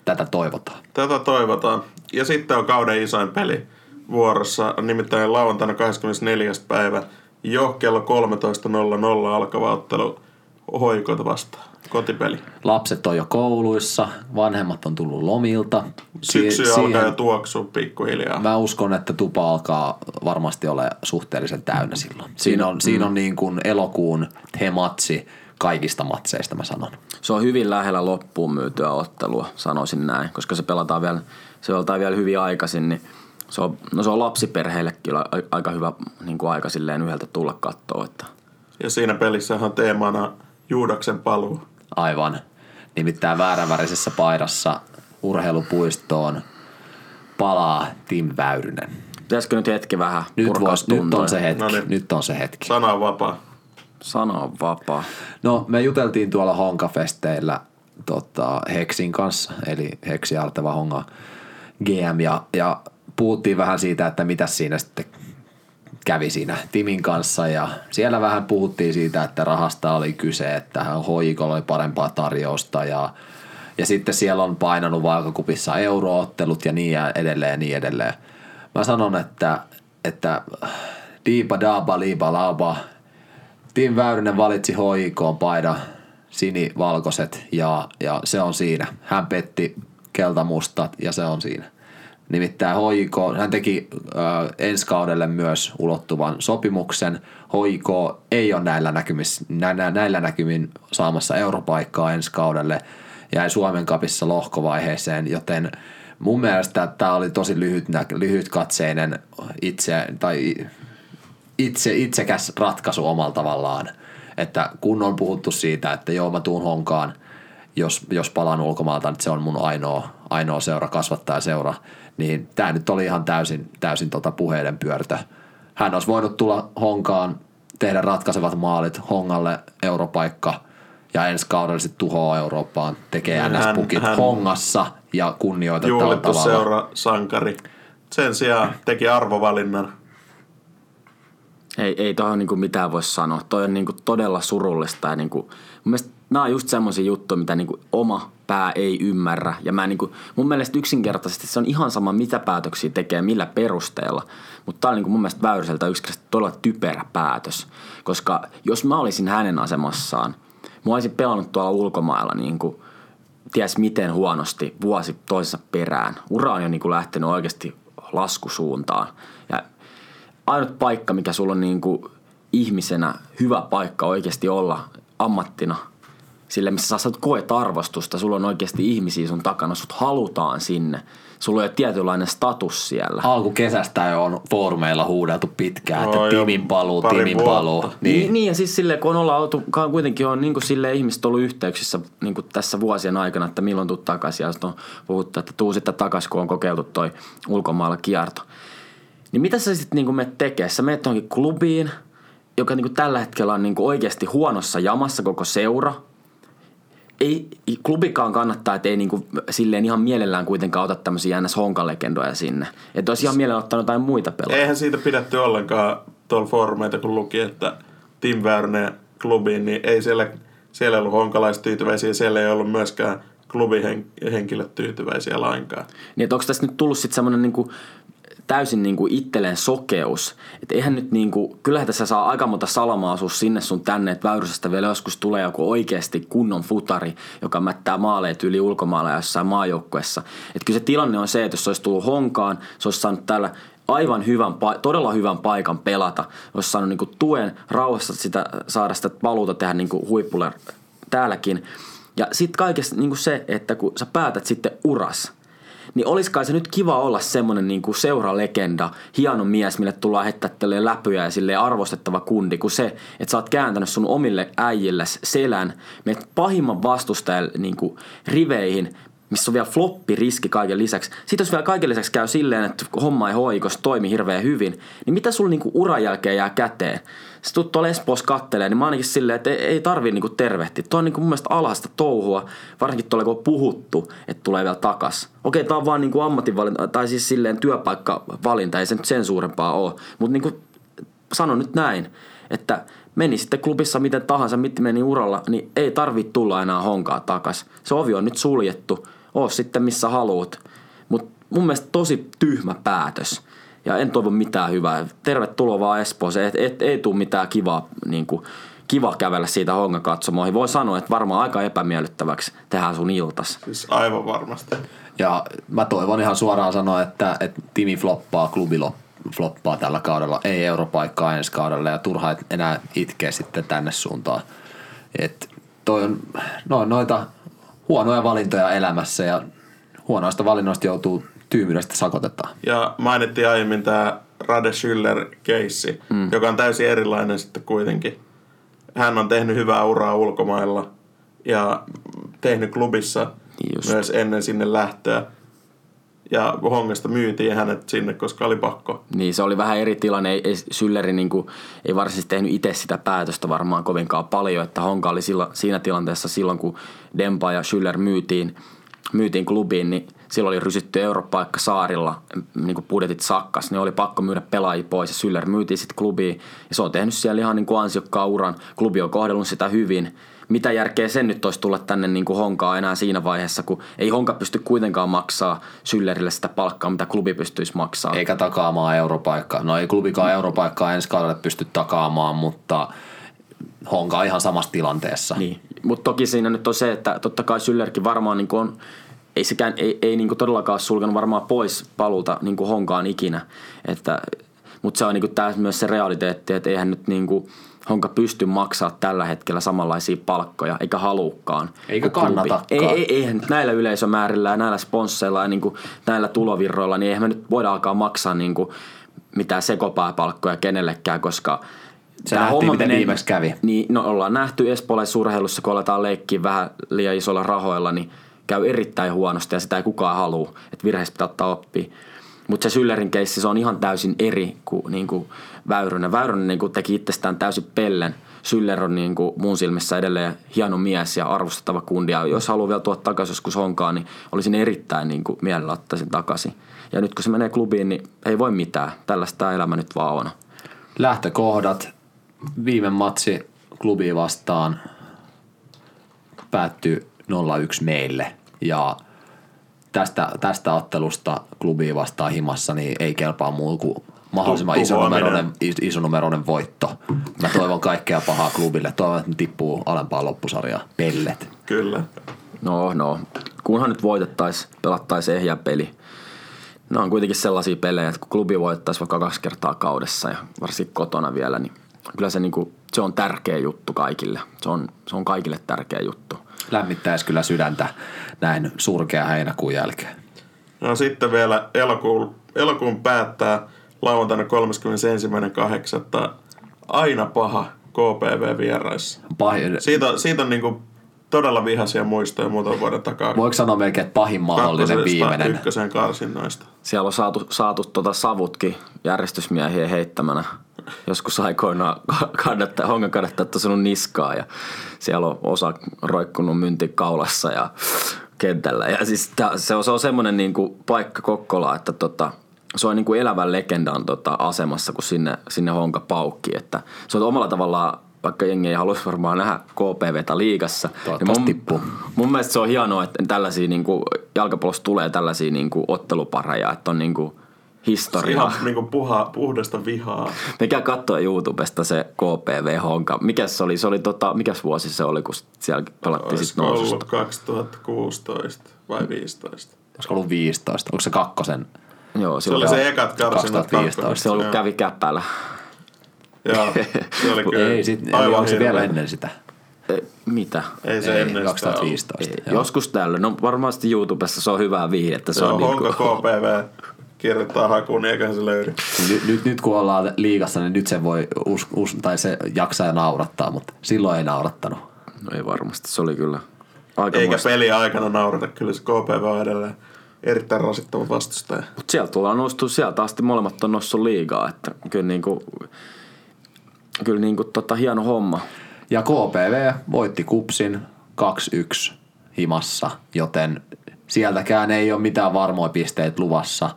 Tätä toivotaan. Tätä toivotaan. Ja sitten on kauden isoin peli vuorossa, nimittäin lauantaina 24. päivä jo kello 13.00 alkava ottelu hoikota vastaan. Kotipeli. Lapset on jo kouluissa, vanhemmat on tullut lomilta. Syksy Si- alkaa jo tuoksua pikkuhiljaa. Mä uskon, että tupa alkaa varmasti ole suhteellisen täynnä silloin. Siinä on, siinä on niin kuin elokuun tematsi kaikista matseista, mä sanon. se on hyvin lähellä loppuun myytyä ottelua, sanoisin näin. Koska se pelataan vielä, se pelataan vielä hyvin aikaisin, niin se on, no se on lapsiperheillekin aika hyvä niin kuin aika silleen yhdeltä tulla katsoa. Että Ja siinä pelissä on teemana Juudaksen paluu. Aivan. Nimittäin vääränvärisessä paidassa urheilupuistoon palaa Tim Väyrynen. pitäisikö nyt hetki vähän Nyt, vois, nyt on se hetki. No niin. Nyt on se hetki. Sana on vapaa. Sana on vapaa. No me juteltiin tuolla Honkafesteillä tota, Heksin kanssa, eli Heksi Arteva Honga GM, ja, ja puhuttiin vähän siitä, että mitä siinä sitten kävi siinä Timin kanssa, ja siellä vähän puhuttiin siitä, että rahasta oli kyse, että hoikolla oli parempaa tarjousta, ja, ja sitten siellä on painanut vaakakupissa euroottelut ja niin ja edelleen ja niin edelleen. Mä sanon, että, että diipa daaba liiba laaba, Tim Väyrynen valitsi HIK paidan sinivalkoiset ja, ja se on siinä. Hän petti keltamustat ja se on siinä. Nimittäin HIK, hän teki äh, ensi kaudelle myös ulottuvan sopimuksen. HIK ei ole näillä, näkymis, nä, nä, näillä näkymin saamassa europaikkaa ensi kaudelle. Jäi Suomen kapissa lohkovaiheeseen, joten mun mielestä tämä oli tosi lyhyt, lyhytkatseinen itse, tai itse, itsekäs ratkaisu omalla tavallaan. Että kun on puhuttu siitä, että joo mä tuun honkaan, jos, jos palaan ulkomaalta, että se on mun ainoa, ainoa seura, kasvattaa seura, niin tämä nyt oli ihan täysin, täysin tota puheiden pyörtä. Hän olisi voinut tulla honkaan, tehdä ratkaisevat maalit hongalle europaikka ja ensi kaudella sitten tuhoaa Eurooppaan, tekee Hän- NS-pukit hän- hongassa ja kunnioitettavalla tavalla. seura sankari. Sen sijaan teki arvovalinnan. Ei, ei tuohon niinku mitään voi sanoa. Toi on niinku todella surullista. Ja niinku, mun mielestä nämä on just semmoisia juttuja, mitä niinku oma pää ei ymmärrä. Ja mä niinku, mun mielestä yksinkertaisesti se on ihan sama, mitä päätöksiä tekee, millä perusteella. Mutta tää on niinku mun mielestä Väyryseltä yksinkertaisesti todella typerä päätös. Koska jos mä olisin hänen asemassaan, mä olisin pelannut tuolla ulkomailla niinku, ties miten huonosti vuosi toisessa perään. Ura on jo niinku lähtenyt oikeasti laskusuuntaan. Ja ainut paikka, mikä sulla on niinku ihmisenä hyvä paikka oikeasti olla ammattina sille, missä sä koet arvostusta, sulla on oikeasti ihmisiä sun takana, sut halutaan sinne. Sulla on jo tietynlainen status siellä. Alku kesästä jo on foorumeilla huudeltu pitkään, että No, jo timin paluu, timin paluu. Niin, Niin, niin ja siis silleen, kun on olla oltu, kuitenkin on niin kuin sille ihmiset ollut yhteyksissä niin kuin tässä vuosien aikana, että milloin tuut takaisin. Ja sitten on puhuttu, että tuu sitten takaisin, kun on kokeiltu toi ulkomailla kierto. Niin mitä sä sitten niin menet tekee? Sä menet johonkin klubiin, joka niin kuin tällä hetkellä on niin kuin oikeasti huonossa jamassa koko seura. Ei, klubikaan kannattaa, että ei niinku, silleen ihan mielellään kuitenkaan ota tämmöisiä ns. honkalegendoja sinne. Että olisi ihan mielellään ottanut jotain muita pelaajia. Eihän siitä pidetty ollenkaan tuolla foorumeita, kun luki, että Tim Väyrynen klubiin, niin ei siellä, siellä ollut honkalaiset tyytyväisiä, siellä ei ollut myöskään klubihenkilöt tyytyväisiä lainkaan. Niin, onko tässä nyt tullut sitten semmoinen niinku, täysin niinku itselleen sokeus. Että eihän nyt niinku, kyllähän tässä saa aika monta salamaasuus sinne sun tänne, että Väyrysestä vielä joskus tulee joku oikeasti kunnon futari, joka mättää maaleet yli ulkomailla jossain maajoukkuessa. Että kyllä se tilanne on se, että jos se olisi tullut honkaan, se olisi saanut täällä aivan hyvän, todella hyvän paikan pelata. Olisi saanut niinku tuen rauhassa sitä, saada sitä paluuta tehdä niinku huippulle täälläkin. Ja sitten kaikessa niinku se, että kun sä päätät sitten uras, niin oliskai se nyt kiva olla semmonen niinku seuralegenda, hieno mies, mille tullaan heittää läpyjä ja silleen arvostettava kundi, kuin se, että sä oot kääntänyt sun omille äijilles selän, meet pahimman vastustajan niinku riveihin, missä on vielä floppiriski kaiken lisäksi. Sitten jos vielä kaiken lisäksi käy silleen, että homma ei hoikossa toimi hirveän hyvin, niin mitä sulla niinku uran jälkeen jää käteen? Sä tuut tuolla Espoossa kattelee, niin mä ainakin silleen, että ei, tarvii niinku tervehtiä. Tuo on niinku mun mielestä alhaista touhua, varsinkin tuolla kun on puhuttu, että tulee vielä takas. Okei, tää on vaan niinku ammatinvalinta, tai siis silleen työpaikkavalinta, ei se nyt sen suurempaa ole. Mutta niinku, sanon nyt näin, että meni sitten klubissa miten tahansa, miten meni uralla, niin ei tarvitse tulla enää honkaa takas. Se ovi on nyt suljettu, oo sitten missä haluut. Mutta mun mielestä tosi tyhmä päätös. Ja en toivo mitään hyvää. Tervetuloa vaan Espooseen. Et, et, ei tule mitään kivaa, niin kuin, kiva kävellä siitä hongan katsomoihin. Voi sanoa, että varmaan aika epämiellyttäväksi tehdään sun iltas. Siis aivan varmasti. Ja mä toivon ihan suoraan sanoa, että, että Timi floppaa, klubi lop- floppaa tällä kaudella, ei europaikkaa ensi kaudella ja turha et enää itkee sitten tänne suuntaan. Et toi on no, noita huonoja valintoja elämässä ja huonoista valinnoista joutuu tyymyydestä sakotetaan. Ja mainittiin aiemmin tämä Rade Schüller-keissi, mm. joka on täysin erilainen sitten kuitenkin. Hän on tehnyt hyvää uraa ulkomailla ja tehnyt klubissa Just. myös ennen sinne lähtöä. Ja Hongasta myytiin hänet sinne, koska oli pakko. Niin se oli vähän eri tilanne. Ei, ei Schülleri niin kuin, ei varsinaisesti tehnyt itse sitä päätöstä varmaan kovinkaan paljon, että Honka oli silloin, siinä tilanteessa silloin, kun Dempa ja Schüller myytiin, myytiin klubiin, niin silloin oli rysytty europaikka saarilla, niin kuin budjetit sakkas, niin oli pakko myydä pelaajia pois ja Schüller myytiin sitten klubiin. Ja se on tehnyt siellä ihan niin kuin ansiokkaan uran. Klubi on kohdellut sitä hyvin. Mitä järkeä sen nyt olisi tulla tänne niin kuin Honkaa enää siinä vaiheessa, kun ei Honka pysty kuitenkaan maksaa Schüllerille sitä palkkaa, mitä klubi pystyisi maksaa. Eikä takaamaan europaikkaa. No ei klubikaan europaikkaa ensi kaudelle pysty takaamaan, mutta Honka on ihan samassa tilanteessa. Niin, mutta toki siinä nyt on se, että totta kai Syllerkin varmaan niin on, ei sekään, ei, ei niin todellakaan sulkenut varmaan pois paluuta niin Honkaan ikinä. Että, mutta se on niin tämä myös se realiteetti, että eihän nyt niin Honka pysty maksaa tällä hetkellä samanlaisia palkkoja, eikä haluukaan. Eikä kannatakaan. Ei, ei, eihän nyt näillä yleisömäärillä ja näillä sponsseilla ja niin kuin näillä tulovirroilla, niin eihän me nyt voida alkaa maksaa niin kuin mitään sekopääpalkkoja kenellekään, koska Se nähtiin, homma miten menee- viimeksi kävi. niin, no ollaan nähty espoolaisurheilussa, kun aletaan leikkiä vähän liian isoilla rahoilla, niin käy erittäin huonosti ja sitä ei kukaan halua. Että virheistä pitää ottaa oppia. Mutta se Syllerin keissi, se on ihan täysin eri kuin, niin kuin Väyrynen. Väyrynen niin kuin teki itsestään täysin pellen. Syller on niin kuin mun silmissä edelleen hieno mies ja arvostettava kundi. Ja jos haluaa vielä tuoda takaisin joskus honkaan, niin olisin erittäin niin kuin mielellä ottaisin takaisin. Ja nyt kun se menee klubiin, niin ei voi mitään. Tällaista elämä nyt vaan on. Lähtökohdat. Viime matsi klubiin vastaan päättyi 0-1 meille. Ja tästä, tästä ottelusta klubiin vastaan himassa niin ei kelpaa muu kuin mahdollisimman isonumeroinen, is- isonumeroinen voitto. Mä toivon kaikkea pahaa klubille. Toivon, että ne tippuu alempaa loppusarjaa. Pellet. Kyllä. No, no. Kunhan nyt voitettaisiin, pelattaisiin ehjä peli. Ne on kuitenkin sellaisia pelejä, että kun klubi voittaisi vaikka kaksi kertaa kaudessa ja varsinkin kotona vielä, niin kyllä se, niinku, se on tärkeä juttu kaikille. Se on, se on kaikille tärkeä juttu. Lämmittäisi kyllä sydäntä näin surkea heinäkuun jälkeen. No sitten vielä elokuun, elokuun päättää lauantaina 31.8. Aina paha KPV vieraissa. Pahin, Siitä, siitä on niinku todella vihaisia muistoja muutaman vuoden takaa. voiko sanoa melkein, että pahin mahdollinen viimeinen? ykkösen karsinnoista. Siellä on saatu, saatu tota savutkin järjestysmiehien heittämänä. Joskus aikoinaan kannattaa, hongan kannattaa on niskaa ja siellä on osa roikkunut mynti kaulassa ja kentällä. Ja siis tää, se on, se on semmoinen niinku paikka Kokkola, että tota, se on niinku elävän legendan tota asemassa, kun sinne, sinne honka paukki. Että se on omalla tavallaan vaikka jengi ei haluaisi varmaan nähdä KPVtä liigassa. Toivottavasti mun, tippuu. mun mielestä se on hienoa, että tällaisia niinku, jalkapallossa tulee tällaisia niinku, ottelupareja, että on niinku, historiaa. Ihan niinku puha, puhdasta vihaa. Mikä katsoi YouTubesta se KPV Honka. Mikäs se oli? Se oli tota, mikäs vuosi se oli, kun siellä pelattiin sit Olisiko ollut noususta? 2016 vai 15? Olisiko ollut 15? Onko se kakkosen? Joo, Se oli se ekat karsinnat 2015. kakkosesta. se ollut Joo. kävi käppäillä. Joo, se oli kyllä Ei, sit, aivan onko se vielä ennen sitä? E, mitä? Ei se Ei, ennen sitä 2015. Ei, joskus tällöin. No varmasti YouTubessa se on hyvää viihdettä. Se Joo, on Honka niinku, KPV kirjoittaa hakuun, niin eiköhän se löydy. Nyt, nyt, nyt kun ollaan liigassa, niin nyt se voi us, us, tai se jaksaa ja naurattaa, mutta silloin ei naurattanut. no ei varmasti. Se oli kyllä aika Eikä peliä aikana naurata, kyllä se KPV on edelleen erittäin rasittava vastustaja. Mutta sieltä ollaan noustu, sieltä asti molemmat on noussut liigaa. Että kyllä niinku, kyllä niinku tota, hieno homma. Ja KPV voitti kupsin 2-1 himassa, joten sieltäkään ei ole mitään varmoja pisteitä luvassa.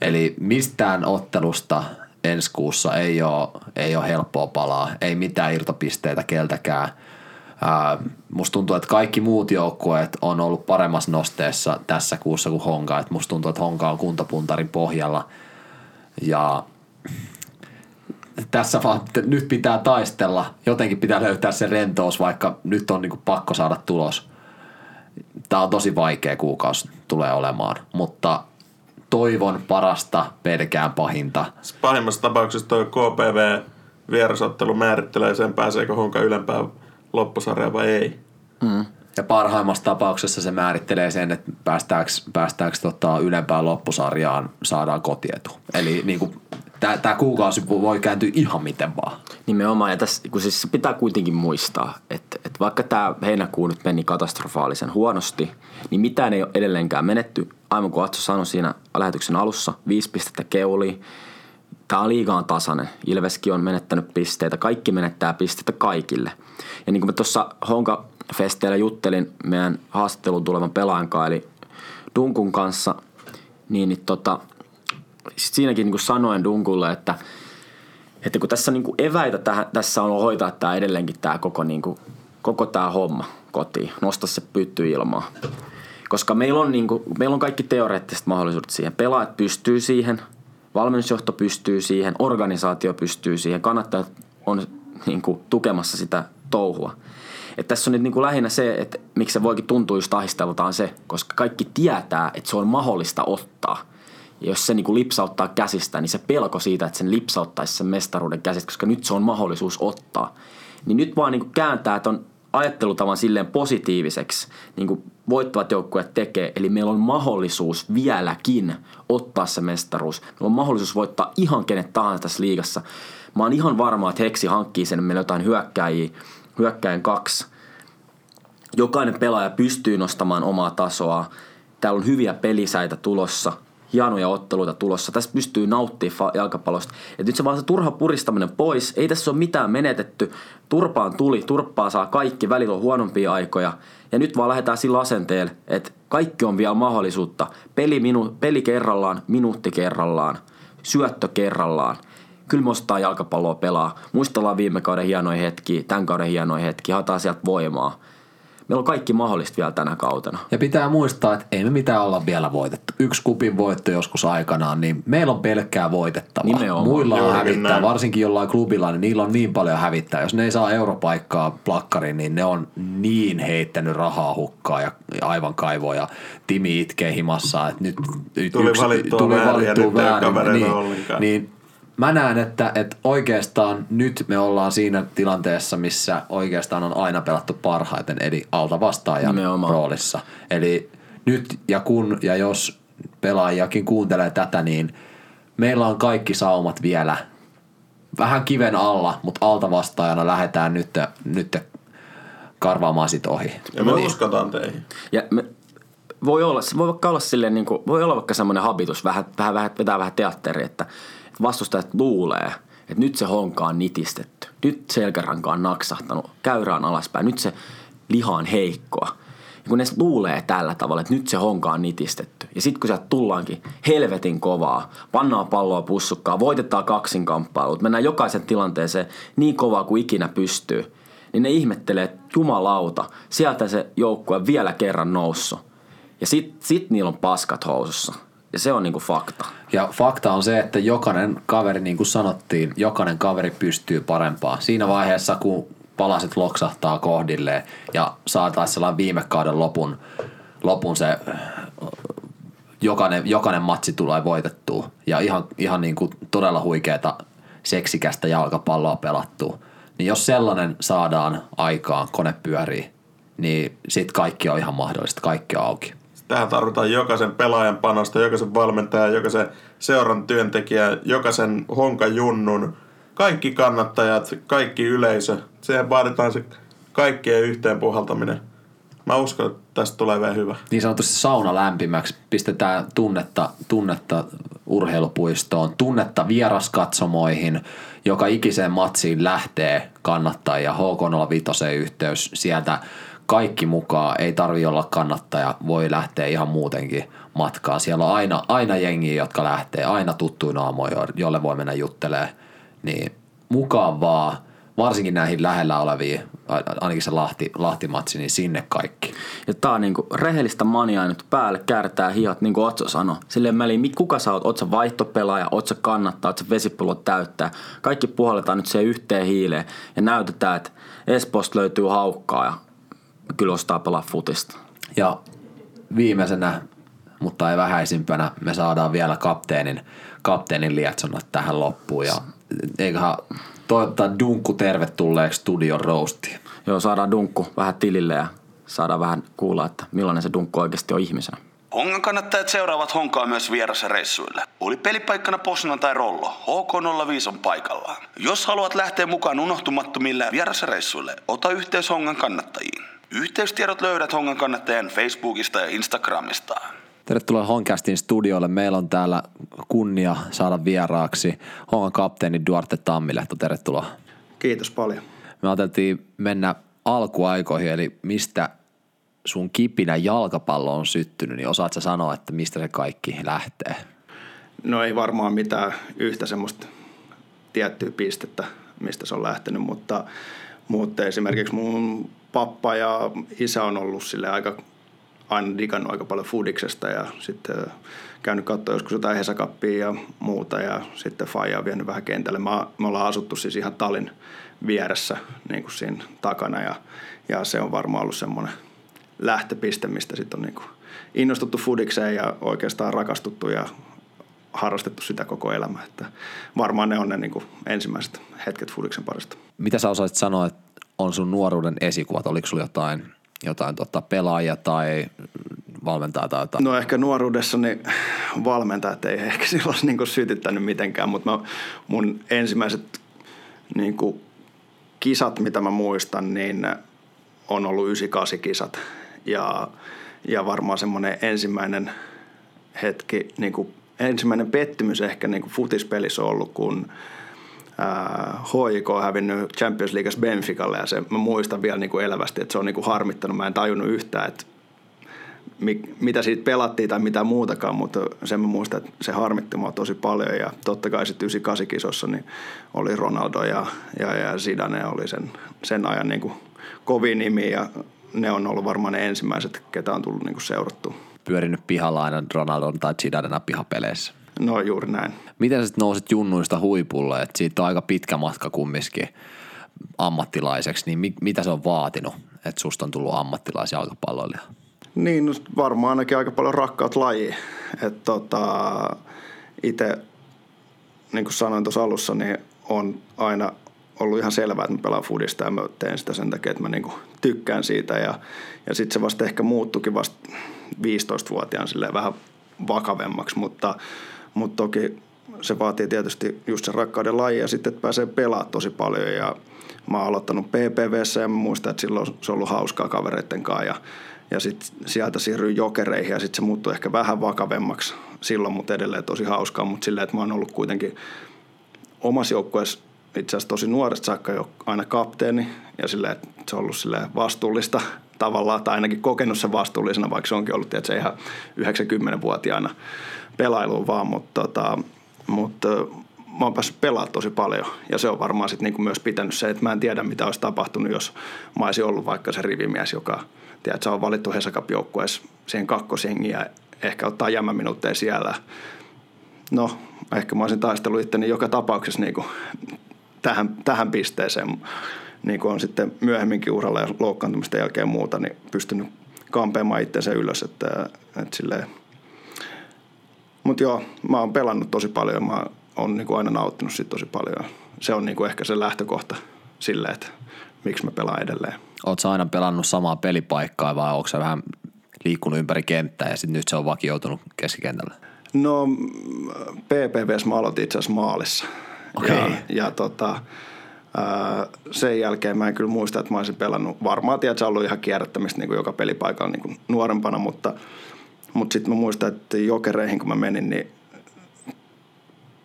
Eli mistään ottelusta ensi kuussa ei ole, ei ole helppoa palaa, ei mitään irtopisteitä keltäkään. Ää, musta tuntuu, että kaikki muut joukkueet on ollut paremmassa nosteessa tässä kuussa kuin Honka. Et musta tuntuu, että Honka on kuntopuntarin pohjalla. Ja tässä vaan nyt pitää taistella. Jotenkin pitää löytää se rentous, vaikka nyt on niinku pakko saada tulos. Tämä on tosi vaikea kuukausi tulee olemaan, mutta toivon parasta, pelkään pahinta. Pahimmassa tapauksessa tuo KPV vierasottelu määrittelee sen, pääseekö Honka ylempään loppusarjaan vai ei. Ja parhaimmassa tapauksessa se määrittelee sen, että päästäänkö, päästäänkö tota ylempään loppusarjaan, saadaan kotietu. Eli niinku, tämä kuukausi voi kääntyä ihan miten vaan. Nimenomaan, ja tässä, kun siis pitää kuitenkin muistaa, että, että vaikka tämä heinäkuu nyt meni katastrofaalisen huonosti, niin mitään ei ole edelleenkään menetty. Aivan kuin Atso sanoi siinä lähetyksen alussa, viisi pistettä keuli. Tämä liiga on tasainen. Ilveskin on menettänyt pisteitä. Kaikki menettää pisteitä kaikille. Ja niin kuin mä tuossa Honka Festeillä juttelin meidän haastattelun tulevan pelaajan eli Dunkun kanssa, niin, niin tota, sit siinäkin niin kuin sanoin Dunkulle, että – että kun tässä niin kuin eväitä tähän, tässä on hoitaa tämä edelleenkin tämä koko, niin kuin, koko tämä homma kotiin, nosta se pytty ilmaa. Koska meillä on, niin kuin, meillä on kaikki teoreettiset mahdollisuudet siihen. Pelaajat pystyy siihen, valmennusjohto pystyy siihen, organisaatio pystyy siihen, kannattajat on niin kuin, tukemassa sitä touhua. Et tässä on nyt niin kuin lähinnä se, että miksi se voikin tuntua just ahistelulta on se, koska kaikki tietää, että se on mahdollista ottaa – ja jos se niinku lipsauttaa käsistä, niin se pelko siitä, että sen lipsauttaisi sen mestaruuden käsistä, koska nyt se on mahdollisuus ottaa. Niin nyt vaan niinku kääntää ton ajattelutavan silleen positiiviseksi, niin kuin voittavat joukkueet tekee. Eli meillä on mahdollisuus vieläkin ottaa se mestaruus. Meillä on mahdollisuus voittaa ihan kenet tahansa tässä liigassa. Mä oon ihan varma, että Heksi hankkii sen, meillä jotain hyökkäjiä, hyökkäin kaksi. Jokainen pelaaja pystyy nostamaan omaa tasoa. Täällä on hyviä pelisäitä tulossa – hienoja otteluita tulossa. Tässä pystyy nauttimaan jalkapallosta. Et nyt se vaan se turha puristaminen pois. Ei tässä ole mitään menetetty. Turpaan tuli, turppaa saa kaikki, välillä on huonompia aikoja. Ja nyt vaan lähdetään sillä asenteella, että kaikki on vielä mahdollisuutta. Peli, minu, peli kerrallaan, minuutti kerrallaan, syöttö kerrallaan. Kyllä me ostaa jalkapalloa pelaa. Muistellaan viime kauden hienoja hetkiä, tämän kauden hienoja hetkiä, haetaan sieltä voimaa. Meillä on kaikki mahdollista vielä tänä kautena. Ja pitää muistaa, että ei me mitään olla vielä voitettu. Yksi kupin voitto joskus aikanaan, niin meillä on pelkkää voitettavaa. Nimenomaan. Muilla on Juurikin hävittää, näin. varsinkin jollain klubilla, niin niillä on niin paljon hävittää. Jos ne ei saa europaikkaa plakkariin, niin ne on niin heittänyt rahaa hukkaa ja aivan kaivoja. Timi itkee himassa, että nyt, nyt Tuli valittua väärin ja nyt ei ole kavereita niin, niin mä näen, että, että oikeastaan nyt me ollaan siinä tilanteessa, missä oikeastaan on aina pelattu parhaiten, eli alta vastaajan Nimenomaan. roolissa. Eli nyt ja kun ja jos pelaajakin kuuntelee tätä, niin meillä on kaikki saumat vielä vähän kiven alla, mutta alta vastaajana lähdetään nyt, nyt karvaamaan sit ohi. Ja me uskotaan teihin. Ja me, voi olla, voi vaikka olla silleen, niin kuin, voi olla vaikka semmoinen habitus, vähän, vähän, vähän, vetää vähän teatteri, että vastustajat luulee, että nyt se honka on nitistetty. Nyt selkäranka on naksahtanut, käyrä on alaspäin, nyt se liha on heikkoa. Ja kun ne luulee tällä tavalla, että nyt se honka on nitistetty. Ja sitten kun sieltä tullaankin helvetin kovaa, pannaan palloa pussukkaa, voitetaan kaksinkamppailut, mennään jokaisen tilanteeseen niin kovaa kuin ikinä pystyy, niin ne ihmettelee, että jumalauta, sieltä se joukkue vielä kerran noussut. Ja sit, sit niillä on paskat housussa. Ja se on niinku fakta. Ja fakta on se, että jokainen kaveri, niin kuin sanottiin, jokainen kaveri pystyy parempaan. Siinä vaiheessa, kun palaset loksahtaa kohdilleen ja saataisiin sellainen viime kauden lopun, lopun se jokainen, jokainen matsi tulee voitettua ja ihan, ihan niin kuin todella huikeeta seksikästä jalkapalloa pelattua. Niin jos sellainen saadaan aikaan, kone pyörii, niin sit kaikki on ihan mahdollista, kaikki on auki. Tähän tarvitaan jokaisen pelaajan panosta, jokaisen valmentajan, jokaisen seuran työntekijän, jokaisen honkajunnun, kaikki kannattajat, kaikki yleisö. Siihen vaaditaan se kaikkien yhteen puhaltaminen. Mä uskon, että tästä tulee vielä hyvä. niin sanotusti sauna lämpimäksi. Pistetään tunnetta, tunnetta urheilupuistoon, tunnetta vieraskatsomoihin, joka ikiseen matsiin lähtee kannattajia. HK05 yhteys sieltä kaikki mukaan, ei tarvi olla kannattaja, voi lähteä ihan muutenkin matkaan. Siellä on aina, aina jengiä, jotka lähtee, aina tuttuin aamoja, jolle voi mennä juttelee. Niin mukaan vaan, varsinkin näihin lähellä oleviin, ainakin se Lahti, Lahtimatsi, niin sinne kaikki. Ja tää on niinku rehellistä maniaa nyt päälle, kääritään hihat, niin kuin Otso sanoi. Silleen väliin, mi- kuka sä oot, oot sä vaihtopelaaja, oot sä kannattaa, oot sä vesipullo täyttää. Kaikki puhalletaan nyt siihen yhteen hiileen ja näytetään, että Espoosta löytyy haukkaa ja kyllä ostaa pelaa futista. Ja viimeisenä, mutta ei vähäisimpänä, me saadaan vielä kapteenin, kapteenin lietsonnat tähän loppuun. Ja eiköhän toivottaa Dunkku tervetulleeksi studion roastiin. Joo, saadaan dunkku vähän tilille ja saadaan vähän kuulla, että millainen se dunkku oikeasti on ihmisenä. Hongan kannattajat seuraavat Honkaa myös vierasreissuille. Oli pelipaikkana Posna tai Rollo, HK05 on paikallaan. Jos haluat lähteä mukaan unohtumattomille vierasreissuille, ota yhteys Hongan kannattajiin. Yhteystiedot löydät Hongan kannattajan Facebookista ja Instagramista. Tervetuloa Honkastin studiolle. Meillä on täällä kunnia saada vieraaksi Hongan kapteeni Duarte Tammilehto. Tervetuloa. Kiitos paljon. Me ajateltiin mennä alkuaikoihin, eli mistä sun kipinä jalkapallo on syttynyt, niin osaat sä sanoa, että mistä se kaikki lähtee? No ei varmaan mitään yhtä semmoista tiettyä pistettä, mistä se on lähtenyt, mutta, mutta esimerkiksi mun pappa ja isä on ollut sille aika aina digannut aika paljon fudiksesta ja sitten käynyt katsoa joskus jotain Hesakappia ja muuta ja sitten Faija on vienyt vähän kentälle. Mä, me ollaan asuttu siis ihan talin vieressä niin kuin siinä takana ja, ja se on varmaan ollut semmoinen lähtöpiste, mistä sitten on niin kuin innostuttu fudikseen ja oikeastaan rakastuttu ja harrastettu sitä koko elämä. Että varmaan ne on ne niin kuin ensimmäiset hetket fudiksen parista. Mitä sä osaisit sanoa, että on sun nuoruuden esikuvat? Oliko sulla jotain, jotain tota pelaajia tai valmentajaa tai jotain? No ehkä nuoruudessani valmentajat ei ehkä silloin niin kuin sytyttänyt mitenkään, mutta mä, mun ensimmäiset niin kuin kisat, mitä mä muistan, niin on ollut 98 kisat. Ja, ja varmaan semmoinen ensimmäinen hetki, niin kuin, ensimmäinen pettymys ehkä niin kuin futispelissä on ollut, kun HIK on hävinnyt Champions Leagueassa Benficalle ja se, mä muistan vielä niin kuin elävästi, että se on niin kuin harmittanut. Mä en tajunnut yhtään, että mi- mitä siitä pelattiin tai mitä muutakaan, mutta sen mä muistan, että se harmitti mua tosi paljon ja totta kai sitten 98 kisossa niin oli Ronaldo ja, ja, ja Zidane oli sen, sen ajan niin kuin kovin nimi ja ne on ollut varmaan ne ensimmäiset, ketä on tullut niin kuin seurattua. Pyörinyt pihalla aina Ronaldon tai Zidanena pihapeleissä. No juuri näin. Miten sä sit nousit junnuista huipulle? Et siitä on aika pitkä matka kumminkin ammattilaiseksi, niin mi- mitä se on vaatinut, että susta on tullut ammattilaisjalkapalloilija? Niin, no varmaan ainakin aika paljon rakkaat. Että tota, itse niin kuin sanoin tuossa alussa, niin on aina ollut ihan selvää, että mä pelaan foodista ja mä teen sitä sen takia, että mä niin kuin tykkään siitä. Ja, ja sitten se vasta ehkä muuttukin vasta 15-vuotiaan silleen vähän vakavemmaksi, mutta, mutta toki se vaatii tietysti just sen rakkauden laji ja sitten, että pääsee pelaamaan tosi paljon. Ja mä oon aloittanut PPVssä ja mä muistan, että silloin se on ollut hauskaa kavereiden kanssa ja, ja sitten sieltä siirryin jokereihin ja sitten se muuttui ehkä vähän vakavemmaksi silloin, mutta edelleen tosi hauskaa, mutta silleen, että mä oon ollut kuitenkin omassa joukkueessa itse asiassa tosi nuoresta saakka jo aina kapteeni ja silleen, että se on ollut silleen vastuullista tavallaan, tai ainakin kokenut sen vastuullisena, vaikka se onkin ollut tietysti ihan 90-vuotiaana pelailuun vaan, mutta, tota, mutta mä oon päässyt pelaamaan tosi paljon ja se on varmaan sitten niinku myös pitänyt se, että mä en tiedä mitä olisi tapahtunut, jos mä olisin ollut vaikka se rivimies, joka tiedät, se on valittu Hesakap siihen kakkosengiin ja ehkä ottaa jämäminuutteja siellä. No, ehkä mä olisin taistellut itteni joka tapauksessa niinku tähän, tähän pisteeseen, niin kuin on sitten myöhemminkin uralla ja loukkaantumisten jälkeen muuta, niin pystynyt kampeamaan itseensä ylös, että, että silleen. Mutta joo, mä oon pelannut tosi paljon, mä oon niin kuin aina nauttinut siitä tosi paljon. Se on niin kuin ehkä se lähtökohta sille, että miksi mä pelaan edelleen. Oletko aina pelannut samaa pelipaikkaa vai onko se vähän liikkunut ympäri kenttää ja sitten nyt se on vakioitunut keskikentällä? No PPVs mä aloitin itse asiassa maalissa. Okei. Ja, ja tota, sen jälkeen mä en kyllä muista, että mä olisin pelannut. Varmaan tiedät, se on ollut ihan kierrättämistä niin kuin joka pelipaikalla niin kuin nuorempana, mutta, mutta sitten mä muistan, että jokereihin kun mä menin, niin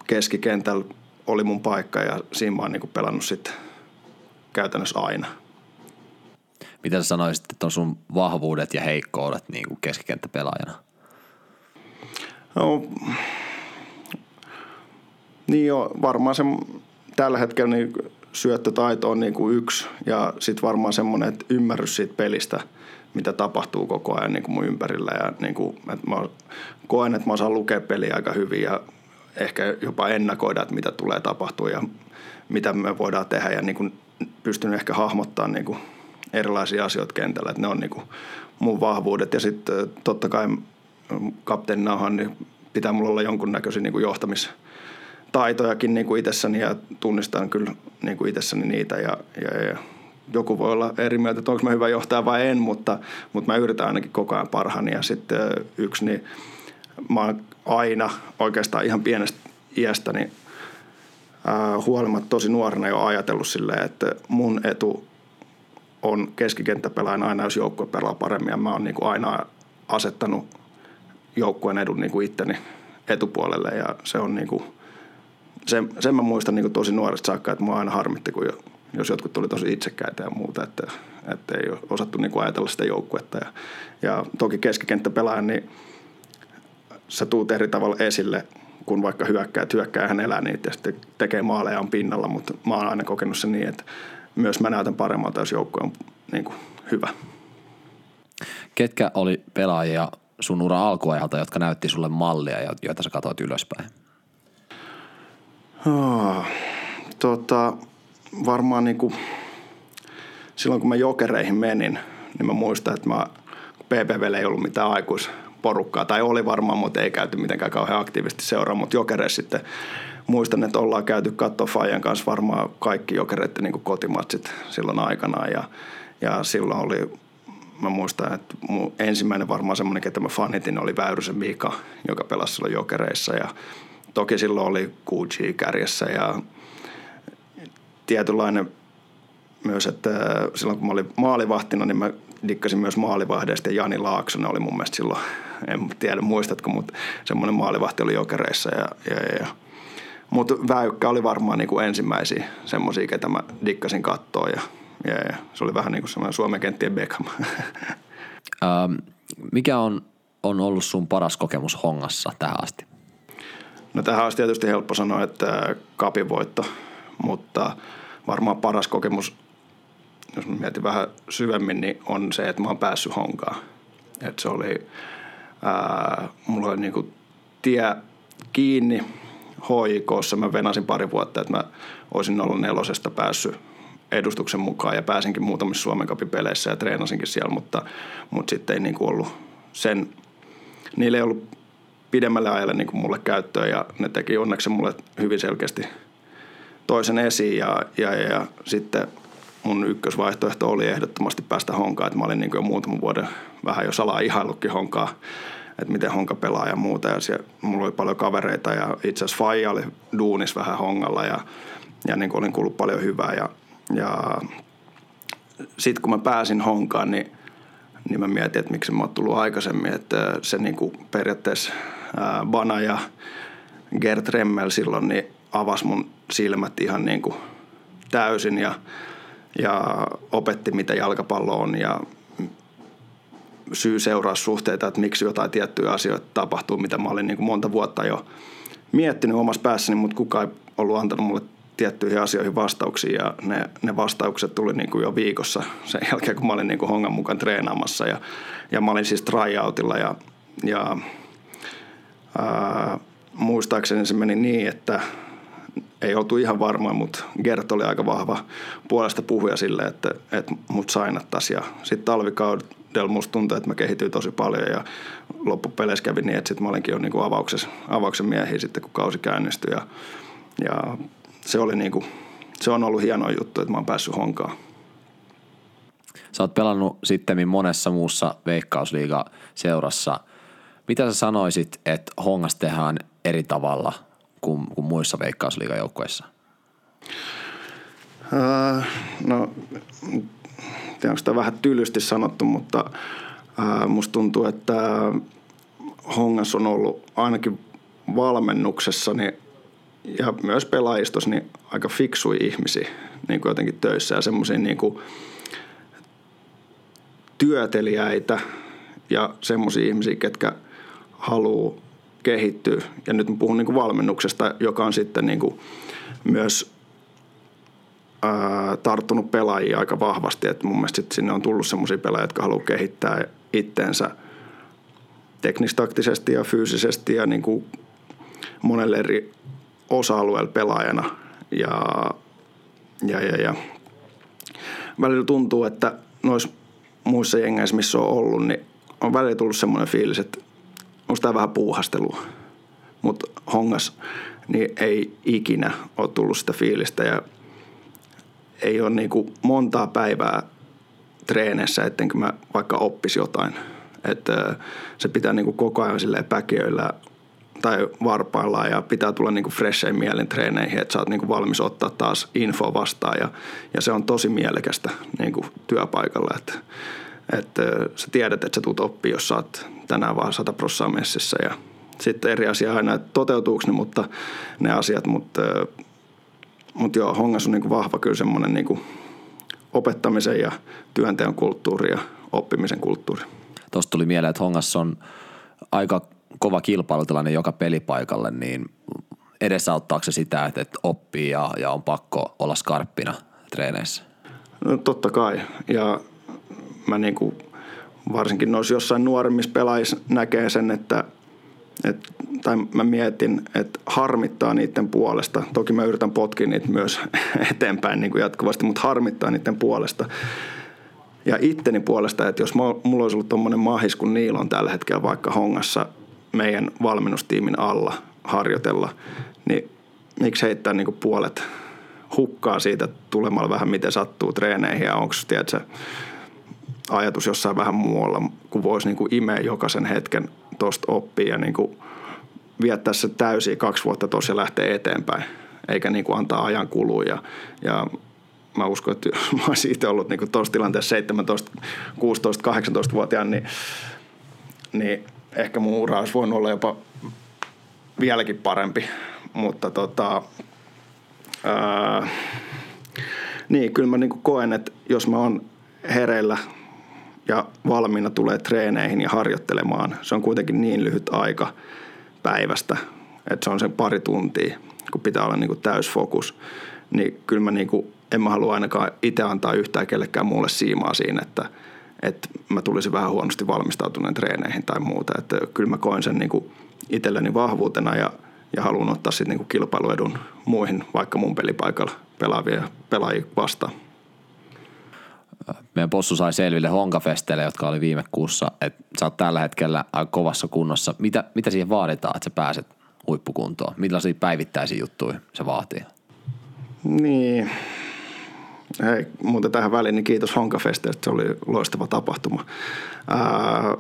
keskikentällä oli mun paikka ja siinä mä oon niin kuin pelannut sitten käytännössä aina. Mitä sä sanoisit, että on sun vahvuudet ja heikkoudet niin kuin keskikenttäpelaajana? No, niin jo, varmaan se tällä hetkellä niin syöttötaito on niin kuin yksi ja sitten varmaan semmoinen että ymmärrys siitä pelistä, mitä tapahtuu koko ajan niin kuin mun ympärillä. Ja niin kuin, että mä koen, että mä osaan lukea peliä aika hyvin ja ehkä jopa ennakoida, että mitä tulee tapahtua ja mitä me voidaan tehdä. Ja niin kuin pystyn ehkä hahmottamaan niin kuin erilaisia asioita kentällä, että ne on niin kuin mun vahvuudet. Ja sitten totta kai kapteenina niin pitää mulla olla jonkunnäköisiä niin kuin johtamis- niin kuin itsessäni ja tunnistan kyllä niin kuin itsessäni niitä ja, ja, ja joku voi olla eri mieltä, että onko mä hyvä johtaja vai en, mutta, mutta mä yritän ainakin koko ajan parhaani. Ja sitten yksi, niin mä oon aina oikeastaan ihan pienestä iästäni ää, huolimatta tosi nuorena jo ajatellut silleen, että mun etu on keskikenttäpelaajan aina, jos joukkue pelaa paremmin. Ja mä oon niin aina asettanut joukkueen edun niin itteni etupuolelle. Ja se on niin kuin sen, sen mä muistan niin tosi nuoresta saakka, että mua aina harmitti, kun jos jotkut tuli tosi itsekkäitä ja muuta, että, että ei ole osattu niin ajatella sitä joukkuetta. Ja, ja toki keskikenttäpelaajan, niin sä tuut eri tavalla esille, kun vaikka hyökkää, hyökkää hän elää niitä ja sitten tekee maaleja on pinnalla, mutta mä oon aina kokenut sen niin, että myös mä näytän paremmalta, jos joukkue on niin kuin hyvä. Ketkä oli pelaajia sun ura alkuajalta, jotka näytti sulle mallia, joita sä katsoit ylöspäin? Oh, tota, varmaan niin kuin, silloin kun mä jokereihin menin, niin mä muistan, että mä, PPVllä ei ollut mitään aikuisporukkaa, tai oli varmaan, mutta ei käyty mitenkään kauhean aktiivisesti seuraa, mutta jokereissa sitten muistan, että ollaan käyty katsoa Fajan kanssa varmaan kaikki jokereiden niin kotimatsit silloin aikana, ja, ja silloin oli mä muistan, että mun ensimmäinen varmaan semmoinen, ketä mä fanitin, oli Väyrysen Mika, joka pelasi silloin jokereissa ja toki silloin oli Gucci kärjessä ja tietynlainen myös, että silloin kun mä olin maalivahtina, niin mä dikkasin myös maalivahdeista ja Jani Laaksonen oli mun mielestä silloin, en tiedä muistatko, mutta semmoinen maalivahti oli jokereissa ja, ja, ja mutta Väykkä oli varmaan niin kuin ensimmäisiä semmoisia, ketä mä dikkasin kattoa ja, ja, ja se oli vähän niin kuin semmoinen Suomen kenttien Beckham. Ähm, mikä on, on ollut sun paras kokemus Hongassa tähän asti? No tähän olisi tietysti helppo sanoa, että kapin voitto, mutta varmaan paras kokemus, jos mä mietin vähän syvemmin, niin on se, että mä oon päässyt honkaan. Että se oli, ää, mulla oli niinku tie kiinni hoikossa. Mä venasin pari vuotta, että mä olisin ollut nelosesta päässyt edustuksen mukaan ja pääsinkin muutamissa Suomen peleissä ja treenasinkin siellä, mutta, mutta sitten ei niinku ollut sen, niillä ei ollut pidemmälle ajalle niin mulle käyttöön ja ne teki onneksi mulle hyvin selkeästi toisen esiin ja, ja, ja, ja sitten mun ykkösvaihtoehto oli ehdottomasti päästä honkaan, että mä olin niin jo muutaman vuoden vähän jo salaa ihaillutkin honkaa, että miten honka pelaa ja muuta. Ja siellä, mulla oli paljon kavereita ja itse asiassa Faija oli duunis vähän hongalla ja, ja niin olin kuullut paljon hyvää. Ja, ja sitten kun mä pääsin honkaan, niin, niin mä mietin, että miksi mä oon tullut aikaisemmin, että se niin kuin periaatteessa ää, Bana ja Gert Remmel silloin niin avasi mun silmät ihan niin kuin täysin ja, ja opetti, mitä jalkapallo on ja syy-seuraussuhteita, että miksi jotain tiettyjä asioita tapahtuu, mitä mä olin niin kuin monta vuotta jo miettinyt omassa päässäni, mutta kukaan ei ollut antanut mulle tiettyihin asioihin vastauksia ja ne, ne vastaukset tuli niin kuin jo viikossa sen jälkeen, kun mä olin niin kuin hongan mukaan treenaamassa ja, ja mä olin siis tryoutilla ja, ja ää, muistaakseni se meni niin, että ei oltu ihan varma, mutta Gert oli aika vahva puolesta puhuja sille, että, että mut sainattaisiin. Ja sitten talvikaudella musta tuntui, että mä kehityin tosi paljon ja loppupeleissä kävi niin, että sitten mä olinkin jo niin kuin avauksessa, avauksen miehiä sitten, kun kausi käynnistyi. Ja, ja se, oli niin kuin, se on ollut hieno juttu, että mä oon päässyt honkaan. Sä oot pelannut sitten monessa muussa veikkausliiga-seurassa. Mitä sä sanoisit, että hongas tehdään eri tavalla kuin, kuin muissa veikkausliigajoukkueissa? Äh, no, tiedä, onko vähän tylysti sanottu, mutta äh, musta tuntuu, että Hongas on ollut ainakin valmennuksessa niin, ja myös pelaajistossa niin aika fiksui ihmisiä niin kuin jotenkin töissä ja semmoisia niin kuin ja semmoisia ihmisiä, ketkä haluaa kehittyä. Ja nyt mä puhun niin kuin valmennuksesta, joka on sitten niin kuin myös ää, tarttunut pelaajia aika vahvasti. Et mun mielestä sinne on tullut semmoisia pelaajia, jotka haluaa kehittää itteensä teknistaktisesti ja fyysisesti ja niin kuin monelle eri osa-alueella pelaajana. Ja, ja, ja, ja. välillä tuntuu, että noissa muissa jengeissä, missä on ollut, niin on välillä tullut semmoinen fiilis, että onko tämä vähän puuhastelua. Mutta hongas niin ei ikinä ole tullut sitä fiilistä ja ei ole niinku montaa päivää treeneissä, ettenkö mä vaikka oppisi jotain. Että se pitää niinku koko ajan silleen päkiöillä tai varpaillaan ja pitää tulla niinku freshein mielin treeneihin, että sä oot niinku valmis ottaa taas info vastaan ja, ja se on tosi mielekästä niinku työpaikalla, että, että sä tiedät, että sä tulet oppia, jos sä oot tänään vaan 100 prossaa messissä ja sitten eri asia aina, että toteutuuko ne, mutta ne asiat, mutta, mutta joo, Hongas on niin kuin vahva kyllä semmoinen niin kuin opettamisen ja työnteon kulttuuri ja oppimisen kulttuuri. Tuosta tuli mieleen, että Hongas on aika kova kilpailutilanne joka pelipaikalle, niin edesauttaako se sitä, että, että oppii ja, ja on pakko olla skarppina treeneissä? No, totta kai. Ja mä niin kuin varsinkin noissa jossain nuoremmissa pelaajissa näkee sen, että et, tai mä mietin, että harmittaa niiden puolesta. Toki mä yritän potkia niitä myös eteenpäin niin kuin jatkuvasti, mutta harmittaa niiden puolesta. Ja itteni puolesta, että jos mulla olisi ollut tuommoinen mahis kuin niillä on tällä hetkellä vaikka hongassa meidän valmennustiimin alla harjoitella, niin miksi heittää niin kuin puolet hukkaa siitä tulemalla vähän miten sattuu treeneihin ja onko tiedätkö, ajatus jossain vähän muualla, kun voisi niin kuin imeä jokaisen hetken tuosta oppia ja niin kuin viettää se täysin kaksi vuotta tuossa ja lähteä eteenpäin, eikä niin kuin antaa ajan kulua. Ja, ja mä uskon, että mä olisin itse ollut niin tuossa tilanteessa 17, 16, 18-vuotiaan, niin, niin ehkä mun ura olisi voinut olla jopa vieläkin parempi. Mutta tota, ää, niin, kyllä mä niin koen, että jos mä oon hereillä ja valmiina tulee treeneihin ja harjoittelemaan. Se on kuitenkin niin lyhyt aika päivästä, että se on sen pari tuntia, kun pitää olla niin kuin täysfokus. Niin kyllä mä niin kuin, en mä halua ainakaan itse antaa yhtään kellekään muulle siimaa siinä, että, että mä tulisin vähän huonosti valmistautuneen treeneihin tai muuta. Että kyllä mä koen sen niin kuin itselleni vahvuutena ja, ja haluan ottaa sitten niin kilpailuedun muihin, vaikka mun pelipaikalla pelaavia pelaajia vastaan meidän possu sai selville Honkafesteille, jotka oli viime kuussa, että sä oot tällä hetkellä aika kovassa kunnossa. Mitä, mitä siihen vaaditaan, että sä pääset huippukuntoon? Millaisia päivittäisiä juttuja se vaatii? Niin. Hei, muuten tähän väliin, niin kiitos Honkafesteistä, se oli loistava tapahtuma. Ää,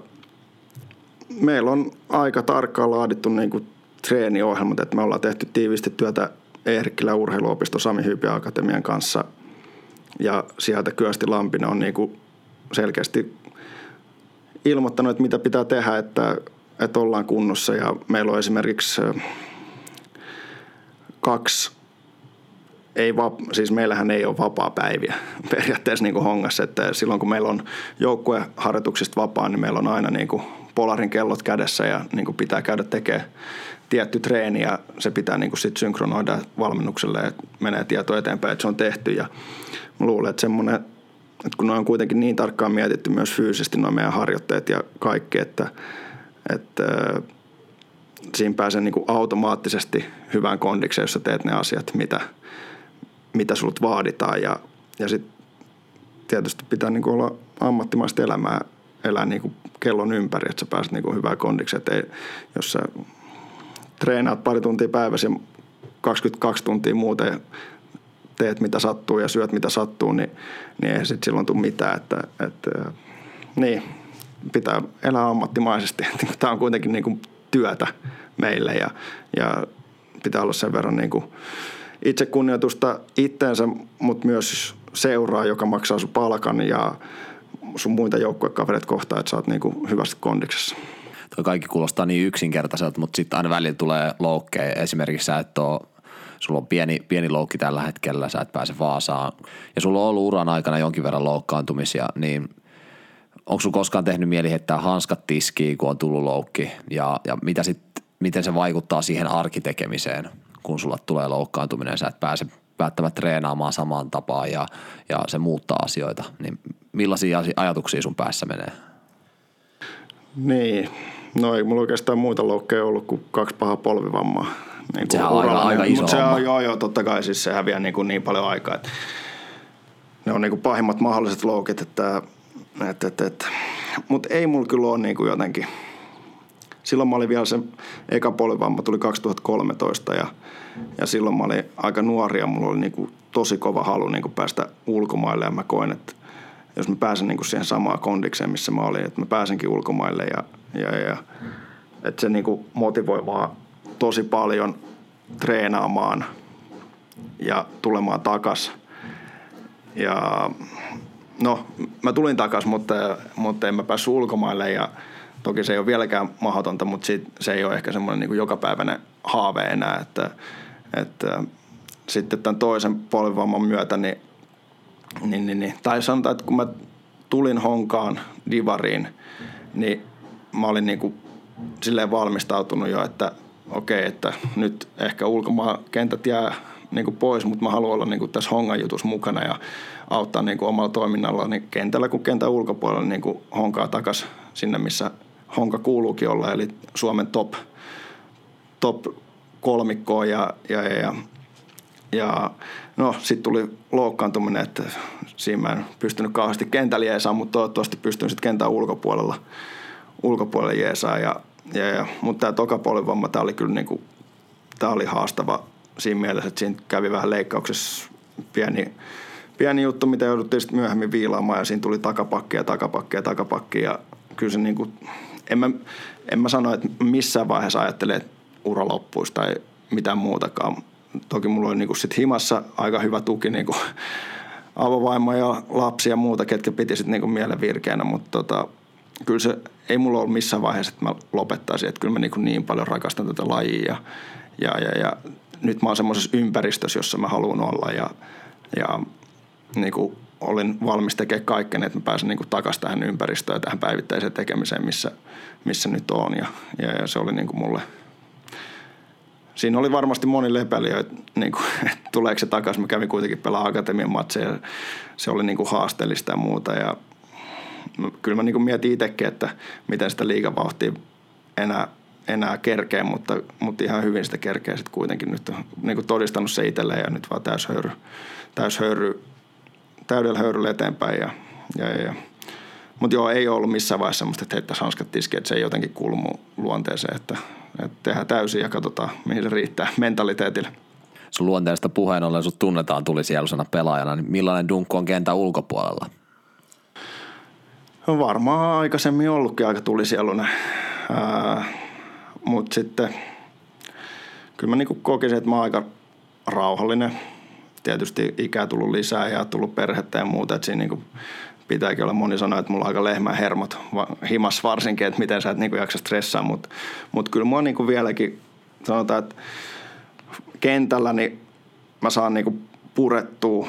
meillä on aika tarkkaan laadittu niin kuin treeniohjelmat, että me ollaan tehty tiivisti työtä Eerikkilä urheiluopisto Sami Hyypi Akatemian kanssa ja sieltä Kyösti Lampinen on niin kuin selkeästi ilmoittanut, että mitä pitää tehdä, että, että ollaan kunnossa. Ja meillä on esimerkiksi kaksi ei vap, siis meillähän ei ole vapaa päiviä periaatteessa niin kuin hongassa, että silloin kun meillä on joukkueharjoituksista vapaa, niin meillä on aina niin kuin polarin kellot kädessä ja niin kuin pitää käydä tekemään tietty treeni. Ja se pitää niin kuin sit synkronoida valmennukselle, että menee tieto eteenpäin, että se on tehty. Ja mä luulen, että semmoinen, että kun ne on kuitenkin niin tarkkaan mietitty myös fyysisesti nuo meidän harjoitteet ja kaikki, että, että siinä pääsee niin kuin automaattisesti hyvään kondikseen, jos sä teet ne asiat, mitä, mitä sulta vaaditaan ja, ja sitten tietysti pitää niin kuin olla ammattimaista elämää elää niin kuin kellon ympäri, että sä pääset niin kuin hyvään kondikseen. Että ei, jos sä treenaat pari tuntia päivässä ja 22 tuntia muuten teet mitä sattuu ja syöt mitä sattuu, niin, niin ei sitten silloin tule mitään. Että, että, niin, pitää elää ammattimaisesti. Tämä on kuitenkin niin kuin työtä meille ja, ja pitää olla sen verran niin kuin itsekunnioitusta itteensä, mutta myös seuraa, joka maksaa sun palkan ja sun muita joukkuekavereita kohtaan, että sä oot niin kuin hyvässä kondiksessa toi kaikki kuulostaa niin yksinkertaiselta, mutta sitten aina välillä tulee loukkeja. Esimerkiksi sä et ole, sulla on pieni, pieni loukki tällä hetkellä, sä et pääse Vaasaan. Ja sulla on ollut uran aikana jonkin verran loukkaantumisia, niin onko sulla koskaan tehnyt mieli heittää hanskat tiskiin, kun on tullut loukki? Ja, ja mitä sit, miten se vaikuttaa siihen arkitekemiseen, kun sulla tulee loukkaantuminen, sä et pääse välttämättä treenaamaan samaan tapaan ja, ja se muuttaa asioita. Niin millaisia ajatuksia sun päässä menee? Niin, No ei mulla oikeastaan muita loukkeja ollut kuin kaksi pahaa polvivammaa. Niin Sehän on aika, aika iso se on, joo, joo, totta kai siis se häviää niin, kuin niin paljon aikaa. Että ne on niin kuin pahimmat mahdolliset loukit, että, että, että, että. mutta ei mulla kyllä ole niin kuin jotenkin. Silloin mä olin vielä se eka polvivamma tuli 2013 ja, ja silloin mä olin aika nuori ja mulla oli niin kuin tosi kova halu niin kuin päästä ulkomaille ja mä koin, että jos mä pääsen niin kuin siihen samaan kondikseen, missä mä olin, että mä pääsenkin ulkomaille ja ja, ja että se niinku motivoi vaan tosi paljon treenaamaan ja tulemaan takas. Ja no, mä tulin takas, mutta, mutta en mä päässyt ulkomaille ja toki se ei ole vieläkään mahdotonta, mutta sit, se ei ole ehkä semmoinen niin jokapäiväinen haave enää, että, että sitten tämän toisen polvivamman myötä, niin, niin, niin, niin, tai sanotaan, että kun mä tulin Honkaan Divariin, niin mä olin niin kuin silleen valmistautunut jo, että okei, okay, että nyt ehkä ulkomaan kentät jää niin kuin pois, mutta mä haluan olla niin kuin tässä hongan jutussa mukana ja auttaa niin kuin omalla toiminnalla niin kentällä kuin kentän ulkopuolella niin kuin honkaa takaisin sinne, missä honka kuuluukin olla, eli Suomen top, top kolmikkoon ja, ja, ja, ja, ja no sitten tuli loukkaantuminen, että siinä mä en pystynyt kauheasti kentällä jeesaa, mutta toivottavasti pystyn sitten kentän ulkopuolella ulkopuolelle jeesaa. Ja, ja, ja, mutta tämä toka polvivamma, tämä oli kyllä niin kuin, tämä oli haastava siinä mielessä, että siinä kävi vähän leikkauksessa pieni, pieni juttu, mitä jouduttiin sitten myöhemmin viilaamaan ja siinä tuli takapakki ja takapakki ja kyllä se niin kuin, en mä, en mä sano, että missään vaiheessa ajattelee, että ura loppuisi tai mitään muutakaan. Toki mulla oli niin kuin sit himassa aika hyvä tuki niin kuin avovaimo ja lapsi ja muuta, ketkä piti sitten niin mielen virkeänä, mutta tota, kyllä se ei mulla ollut missään vaiheessa, että mä lopettaisin. Että kyllä mä niin, niin paljon rakastan tätä lajia ja, ja, ja, ja nyt mä oon semmoisessa ympäristössä, jossa mä haluan olla ja, ja niin kuin olen valmis tekemään kaikkeen, että mä pääsen niin takaisin tähän ympäristöön ja tähän päivittäiseen tekemiseen, missä, missä nyt on. Ja, ja, ja se oli niin kuin mulle, siinä oli varmasti moni lepeliö, että, niin kuin, että tuleeko se takaisin. Mä kävin kuitenkin pelaa akatemian matseja se oli niin kuin haasteellista ja muuta. Ja kyllä mä niin mietin itsekin, että miten sitä liikavauhtia enää, enää kerkee, mutta, mutta ihan hyvin sitä kerkee sitten kuitenkin. Nyt on niin todistanut se itselleen ja nyt vaan täys höyry, täys höyry, täydellä höyryllä eteenpäin ja Ja, ja. Mutta joo, ei ollut missään vaiheessa semmoista, että heittäisi hanskat tiskiin, että se ei jotenkin kuulu mun luonteeseen, että, että tehdään täysin ja katsotaan, mihin se riittää mentaliteetille. Sun luonteesta puheen ollen sut tunnetaan tulisielusena pelaajana, niin millainen dunkku on kentän ulkopuolella? On varmaan aikaisemmin ollutkin aika tulisielunen, mutta sitten kyllä mä niinku kokisin, että mä oon aika rauhallinen. Tietysti ikää tullut lisää ja tullut perhettä ja muuta, että siinä niinku pitääkin olla. Moni sanoa, että mulla on aika lehmä hermot himas varsinkin, että miten sä et niinku jaksa stressaa, mutta mut kyllä mua niinku vieläkin sanotaan, että kentällä niin mä saan niinku purettua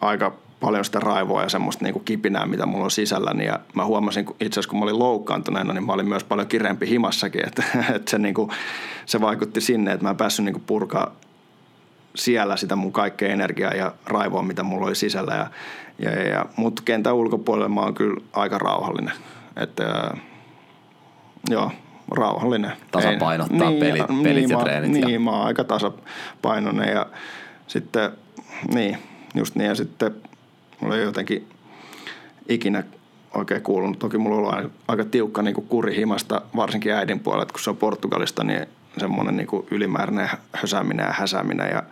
aika paljon sitä raivoa ja semmoista niinku kipinää, mitä mulla on sisälläni. Ja mä huomasin itse asiassa, kun mä olin loukkaantuneena, niin mä olin myös paljon kireempi himassakin. Että, että se, niinku, se vaikutti sinne, että mä en päässyt niinku purkaa siellä sitä mun kaikkea energiaa ja raivoa, mitä mulla oli sisällä. Ja, ja, ja, mutta kentän ulkopuolella mä oon kyllä aika rauhallinen. Että, joo, rauhallinen. Tasapainottaa Ei, pelit, niin, pelit niin, ja treenit. Niin, ja... mä oon aika tasapainoinen ja sitten, niin, just niin. Ja sitten mulla ei jotenkin ikinä oikein kuulunut. Toki mulla on aika tiukka niin kuin kuri himasta, varsinkin äidin puolella, kun se on Portugalista, niin semmoinen niin ylimääräinen hösääminen ja häsääminen ja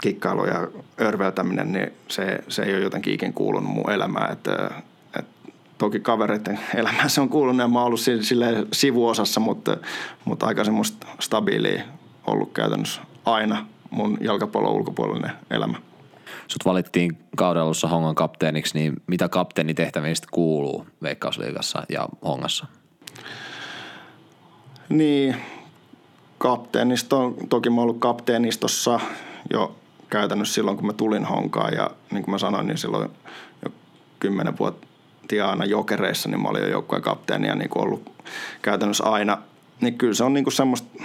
kikkailu ja örveltäminen, niin se, se ei ole jotenkin ikinä kuulunut mun elämään. Että, että toki kavereiden elämään se on kuulunut ja mä oon ollut sille sivuosassa, mutta, mutta aika semmoista stabiilia ollut käytännössä aina mun jalkapallon ulkopuolinen elämä. Sut valittiin kauden alussa Hongan kapteeniksi, niin mitä kapteenitehtävistä kuuluu Veikkausliigassa ja Hongassa? Niin, kapteenisto, toki mä oon ollut kapteenistossa jo käytännössä silloin, kun mä tulin Honkaan ja niin kuin mä sanoin, niin silloin jo kymmenen vuotiaana jokereissa, niin mä olin jo joukkueen kapteeni ja niin kuin ollut käytännössä aina. Niin kyllä se on niin kuin semmoista,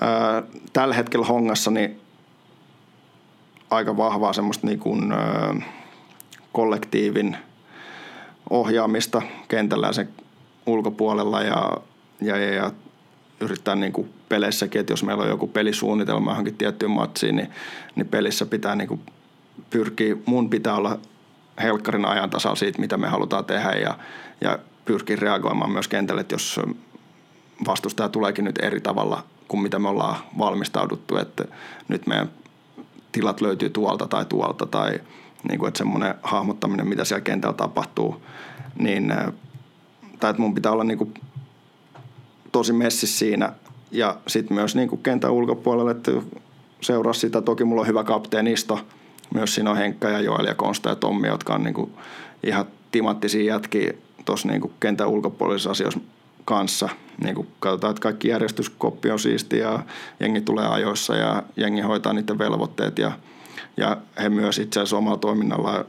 ää, tällä hetkellä Hongassa niin aika vahvaa semmoista niin kuin, ää, kollektiivin ohjaamista kentällä ja sen ulkopuolella ja, ja, ja, ja yrittää niin kuin peleissäkin, että jos meillä on joku pelisuunnitelma johonkin tiettyyn matsiin, niin, niin pelissä pitää niin kuin pyrkiä, mun pitää olla helkkarin ajan tasalla siitä, mitä me halutaan tehdä ja, ja pyrkiä reagoimaan myös kentälle, että jos vastustaja tuleekin nyt eri tavalla kuin mitä me ollaan valmistauduttu, että nyt meidän tilat löytyy tuolta tai tuolta tai niin kuin, että semmoinen hahmottaminen, mitä siellä kentällä tapahtuu, niin tai että mun pitää olla niin kuin tosi messis siinä ja sitten myös niin kuin kentän ulkopuolelle, että seuraa sitä. Toki mulla on hyvä kapteenisto, myös siinä on Henkka ja Joel ja Konsta ja Tommi, jotka on niin kuin ihan timattisia jätkiä tuossa niin kentän ulkopuolisissa asioissa kanssa. Niin kuin katsotaan, että kaikki järjestyskoppi on siisti ja jengi tulee ajoissa ja jengi hoitaa niiden velvoitteet ja, ja he myös itse asiassa omalla toiminnalla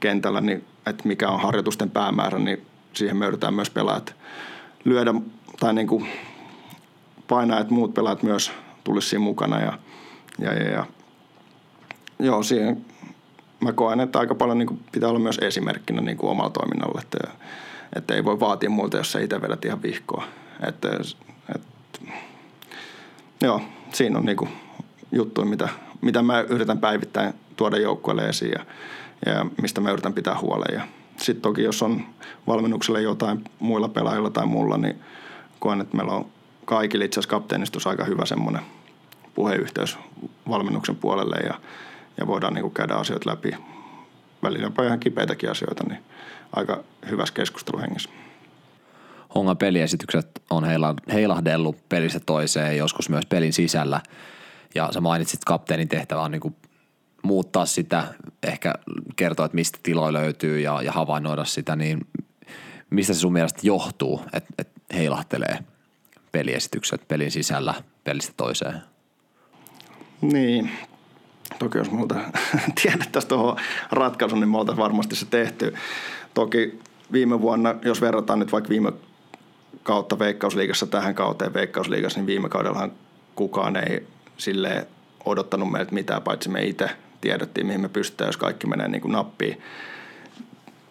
kentällä, niin, että mikä on harjoitusten päämäärä, niin siihen me yritetään myös pelaajat lyödä tai niin kuin painaa, että muut pelaajat myös tulisi siinä mukana. Ja, ja, ja, ja joo, siihen mä koen, että aika paljon niin kuin pitää olla myös esimerkkinä niin kuin omalla toiminnalla, että, että ei voi vaatia muuta, jos sä itse vedät ihan vihkoa. Että, että, joo, siinä on niin kuin juttuja, mitä, mitä mä yritän päivittäin tuoda joukkueelle esiin ja, ja mistä mä yritän pitää huolen. Ja sitten toki, jos on valmennukselle jotain muilla pelaajilla tai mulla, niin koen, että meillä on kaikilla itse asiassa kapteenistus aika hyvä semmoinen puheyhteys valmennuksen puolelle ja, ja voidaan niin käydä asioita läpi. Välillä jopa ihan kipeitäkin asioita, niin aika hyvässä keskusteluhengessä. Hongan peliesitykset on heilahdellut pelistä toiseen, joskus myös pelin sisällä. Ja sä mainitsit, kapteenin tehtävä on niin muuttaa sitä, ehkä kertoa, että mistä tiloja löytyy ja, ja havainnoida sitä, niin mistä se sun mielestä johtuu, että, että heilahtelee peliesitykset pelin sisällä pelistä toiseen? Niin, toki jos multa tiedettäisiin tuohon ratkaisun, niin me oltaisiin varmasti se tehty. Toki viime vuonna, jos verrataan nyt vaikka viime kautta Veikkausliigassa tähän kauteen Veikkausliigassa, niin viime kaudellahan kukaan ei sille odottanut meiltä mitään, paitsi me itse tiedettiin, mihin me pystytään, jos kaikki menee niin kuin nappiin.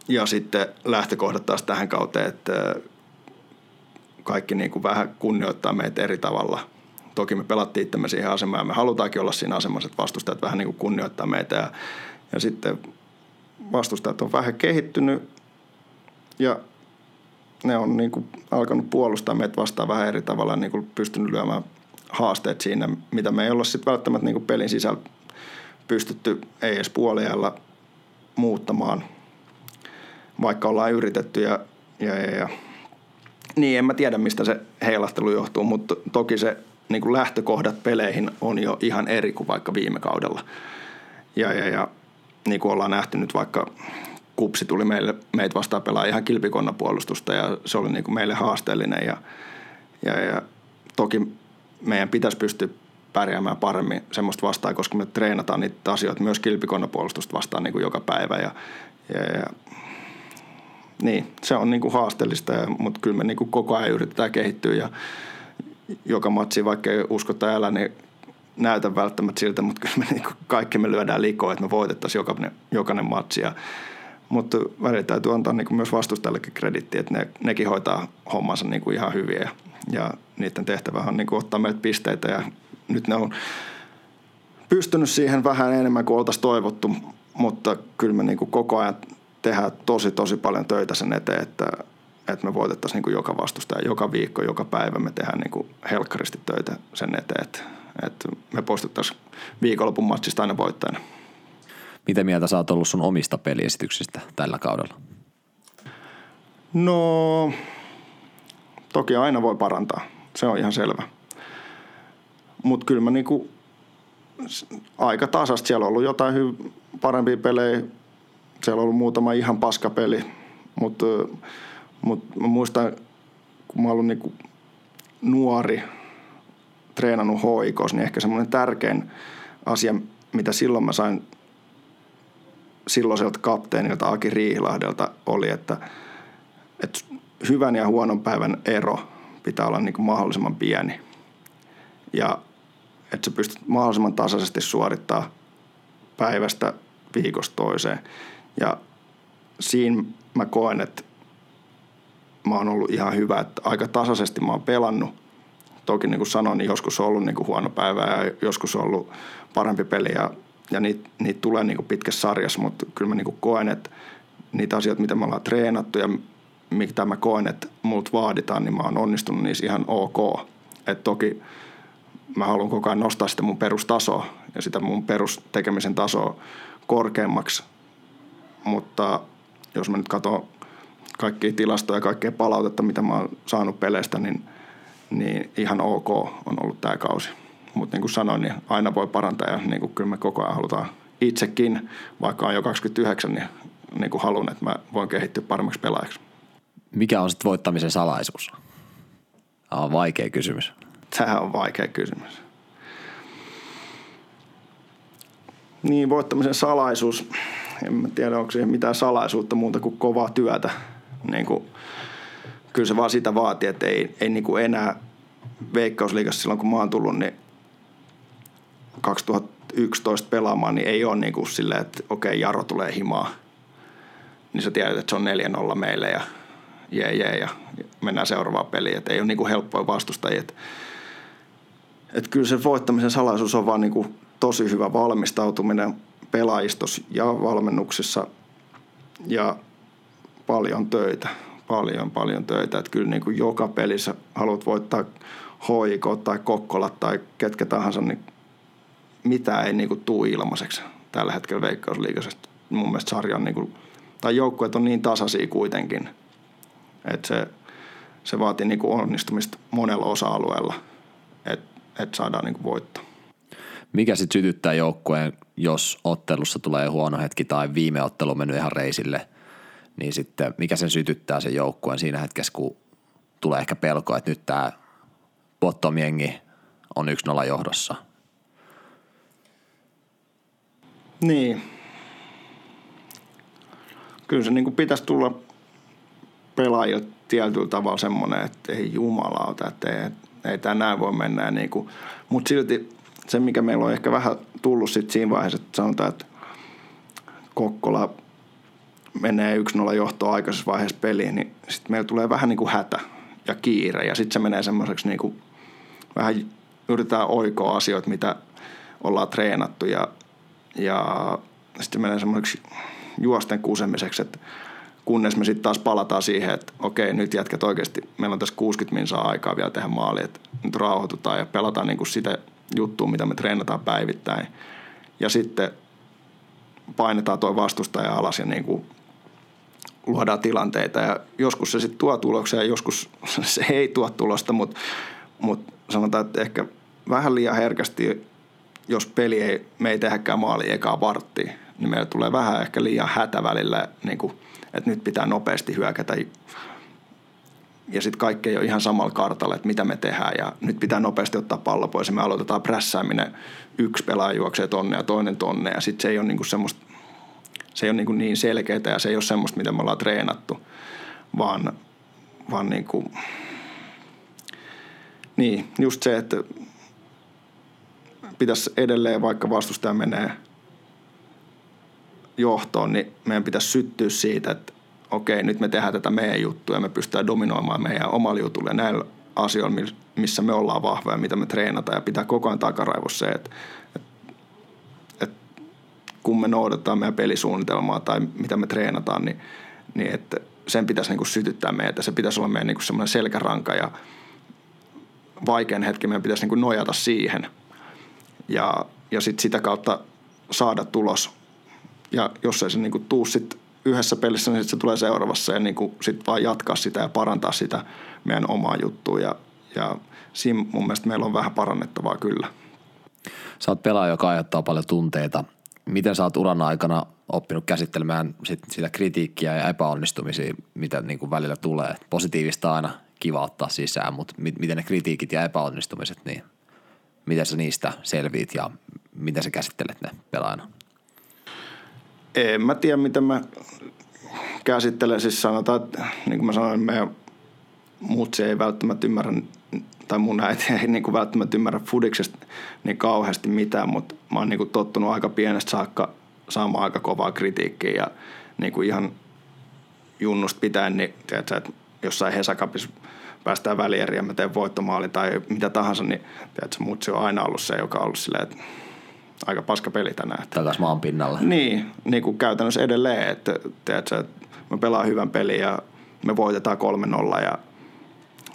Ja sitten lähtökohdat taas tähän kauteen, että kaikki niin kuin vähän kunnioittaa meitä eri tavalla. Toki me pelattiin itsemme siihen asemaan ja me halutaankin olla siinä asemassa, että vastustajat vähän niin kuin kunnioittaa meitä. Ja, ja sitten vastustajat on vähän kehittynyt ja ne on niin kuin alkanut puolustaa meitä vastaan vähän eri tavalla, niin kuin pystynyt lyömään haasteet siinä, mitä me ei olla sitten välttämättä niin kuin pelin sisällä pystytty ei edes puoliajalla muuttamaan, vaikka ollaan yritetty ja, ja, ja, ja niin, en mä tiedä mistä se heilahtelu johtuu, mutta toki se niin kuin lähtökohdat peleihin on jo ihan eri kuin vaikka viime kaudella. Ja, ja, ja niin kuin ollaan nähty nyt vaikka kupsi tuli meille, meitä vastaan pelaa ihan kilpikonnapuolustusta ja se oli niin kuin meille haasteellinen ja, ja, ja toki meidän pitäisi pystyä pärjäämään paremmin semmoista vastaan, koska me treenataan niitä asioita myös kilpikonnapuolustusta vastaan niin kuin joka päivä ja, ja, ja niin, se on niin kuin haasteellista, ja, mutta kyllä me niin kuin koko ajan yritetään kehittyä ja joka matsi, vaikka ei usko tai älä, niin näytä välttämättä siltä, mutta kyllä me niin kaikki me lyödään likoon, että me voitettaisiin jokainen, jokainen matsi. Ja, mutta välillä täytyy antaa niin myös vastustajallekin kreditti, että ne, nekin hoitaa hommansa niin kuin ihan hyvin ja, ja niiden tehtävä on niin kuin ottaa meiltä pisteitä ja nyt ne on pystynyt siihen vähän enemmän kuin oltaisiin toivottu, mutta kyllä me niin kuin koko ajan tehdään tosi tosi paljon töitä sen eteen, että, että me voitettaisiin niin joka vastustaja, joka viikko, joka päivä me tehdään niin kuin helkkaristi töitä sen eteen, että, että me poistuttaisiin viikonlopun matsista aina voittajana. Mitä mieltä sä oot ollut sun omista peliesityksistä tällä kaudella? No, toki aina voi parantaa. Se on ihan selvä. Mutta kyllä mä niinku, aika tasasta. Siellä on ollut jotain hy- parempia pelejä. Siellä on ollut muutama ihan paskapeli. Mutta mut mä muistan, kun mä ollut niinku nuori, treenannut hoikos, niin ehkä semmoinen tärkein asia, mitä silloin mä sain silloiselta kapteenilta Aki Riihilahdelta oli, että, että hyvän ja huonon päivän ero pitää olla niin kuin mahdollisimman pieni. Ja että sä pystyt mahdollisimman tasaisesti suorittaa päivästä viikosta toiseen. Ja siinä mä koen, että mä oon ollut ihan hyvä, että aika tasaisesti mä oon pelannut. Toki niin kuin sanoin, niin joskus on ollut niin kuin huono päivä ja joskus on ollut parempi peli ja, ja niitä, niitä tulee niin kuin pitkässä sarjassa, mutta kyllä mä niin kuin koen, että niitä asioita, mitä me ollaan treenattu ja mitä mä koen, että multa vaaditaan, niin mä oon onnistunut niissä ihan ok. Et toki mä haluan koko ajan nostaa sitä mun perustasoa ja sitä mun perustekemisen tasoa korkeammaksi. Mutta jos mä nyt katson kaikkia tilastoja ja kaikkea palautetta, mitä mä oon saanut peleistä, niin, niin ihan ok on ollut tämä kausi. Mutta niin kuin sanoin, niin aina voi parantaa ja niin kuin kyllä me koko ajan halutaan itsekin, vaikka on jo 29, niin, niin kuin haluan, että mä voin kehittyä paremmaksi pelaajaksi. Mikä on sitten voittamisen salaisuus? Tämä on vaikea kysymys. Tämä on vaikea kysymys. Niin, voittamisen salaisuus. En mä tiedä, onko siihen mitään salaisuutta muuta kuin kovaa työtä. Niin kuin, kyllä se vaan sitä vaatii, että ei, ei niin kuin enää Veikkausliigassa silloin, kun mä oon tullut, niin 2011 pelaamaan, niin ei ole niin kuin silleen, että okei, Jaro tulee himaa. Niin sä tiedät, että se on 4-0 meille ja jee jee ja mennään seuraavaan peliin. Että ei ole niin kuin helppoja vastustajia. Että, että kyllä se voittamisen salaisuus on vaan niin kuin tosi hyvä valmistautuminen pelaajistos ja valmennuksessa ja paljon töitä. Paljon, paljon töitä. Että kyllä niin kuin joka pelissä haluat voittaa HIK tai Kokkolat tai ketkä tahansa, niin mitä ei niin kuin tuu ilmaiseksi tällä hetkellä Veikkausliigassa. Mun mielestä sarja on niin kuin, tai joukkueet on niin tasaisia kuitenkin, että se, se vaatii niin kuin onnistumista monella osa-alueella, että, että saadaan niin kuin voittaa. Mikä sitten sytyttää joukkueen, jos ottelussa tulee huono hetki tai viime ottelu on mennyt ihan reisille, niin sitten mikä sen sytyttää sen joukkueen siinä hetkessä, kun tulee ehkä pelko, että nyt tämä bottom jengi on 1-0 johdossa. Niin. Kyllä se niin kuin pitäisi tulla pelaajilta tietyllä tavalla semmoinen, että ei jumalauta, että ei, ei tämä näin voi mennä. Niin mutta silti se, mikä meillä on ehkä vähän tullut sit siinä vaiheessa, että sanotaan, että Kokkola menee 1-0 johtoon aikaisessa vaiheessa peliin, niin sitten meillä tulee vähän niin kuin hätä ja kiire. Ja sitten se menee semmoiseksi niin kuin, vähän yritetään oikoa asioita, mitä ollaan treenattu ja, ja sitten menee semmoiseksi juosten kusemiseksi, että kunnes me sitten taas palataan siihen, että okei, nyt jätkät oikeasti, meillä on tässä 60 minsaa aikaa vielä tehdä maali, että nyt rauhoitutaan ja pelataan niin kuin sitä juttua, mitä me treenataan päivittäin. Ja sitten painetaan tuo vastustaja alas ja niin kuin luodaan tilanteita. Ja joskus se sitten tuo tuloksia ja joskus se ei tuo tulosta, mutta, mutta sanotaan, että ehkä vähän liian herkästi, jos peli ei, me ei tehdäkään maali ekaa varttiin, niin meillä tulee vähän ehkä liian hätä välillä, niin kuin, että nyt pitää nopeasti hyökätä. Ja sitten kaikki ei ole ihan samalla kartalla, että mitä me tehdään. Ja nyt pitää nopeasti ottaa pallo pois ja me aloitetaan prässääminen. Yksi pelaaja juoksee tonne ja toinen tonne. Ja sitten se ei ole niin kuin semmoista se ei ole niin, niin selkeää ja se ei ole semmoista, mitä me ollaan treenattu, vaan, vaan niin kuin, niin, just se, että pitäisi edelleen, vaikka vastustaja menee johtoon, niin meidän pitäisi syttyä siitä, että okei, nyt me tehdään tätä meidän juttua me pystytään dominoimaan meidän omalla jutulla ja näillä asioilla, missä me ollaan vahvoja, mitä me treenataan ja pitää koko ajan takaraivossa se, että kun me noudatetaan meidän pelisuunnitelmaa tai mitä me treenataan, niin, niin että sen pitäisi niin kuin sytyttää meitä. Se pitäisi olla meidän niin kuin semmoinen selkäranka ja vaikein hetki meidän pitäisi niin kuin nojata siihen ja, ja sit sitä kautta saada tulos. Ja jos ei se niin kuin tuu sit yhdessä pelissä, niin sit se tulee seuraavassa ja niin kuin sit vaan jatkaa sitä ja parantaa sitä meidän omaa juttua. Ja, ja siinä mun mielestä meillä on vähän parannettavaa kyllä. Sä oot pelaaja, joka aiheuttaa paljon tunteita. Miten sä oot uran aikana oppinut käsittelemään sit sitä kritiikkiä ja epäonnistumisia, mitä niin kuin välillä tulee? Positiivista aina kiva ottaa sisään, mutta miten ne kritiikit ja epäonnistumiset, niin miten sä niistä selviit ja miten sä käsittelet ne pelaajana? En mä tiedä, miten mä käsittelen. Siis sanotaan, että niin kuin mä sanoin, meidän mutsi ei välttämättä ymmärrä, tai mun äiti ei niin kuin välttämättä ymmärrä fudiksesta niin kauheasti mitään, mutta mä oon niin kuin tottunut aika pienestä saakka saamaan aika kovaa kritiikkiä ja niin kuin ihan junnusta pitäen, niin tiedätkö, että jossain Hesakapissa päästään välieriin ja mä teen voittomaali tai mitä tahansa, niin tiedätkö, mutsi on aina ollut se, joka on ollut silleen, että aika paska peli tänään. Takas maan pinnalla. Niin, niin kuin käytännössä edelleen, että, tiedätkö, että me pelaa hyvän pelin ja me voitetaan 3-0 ja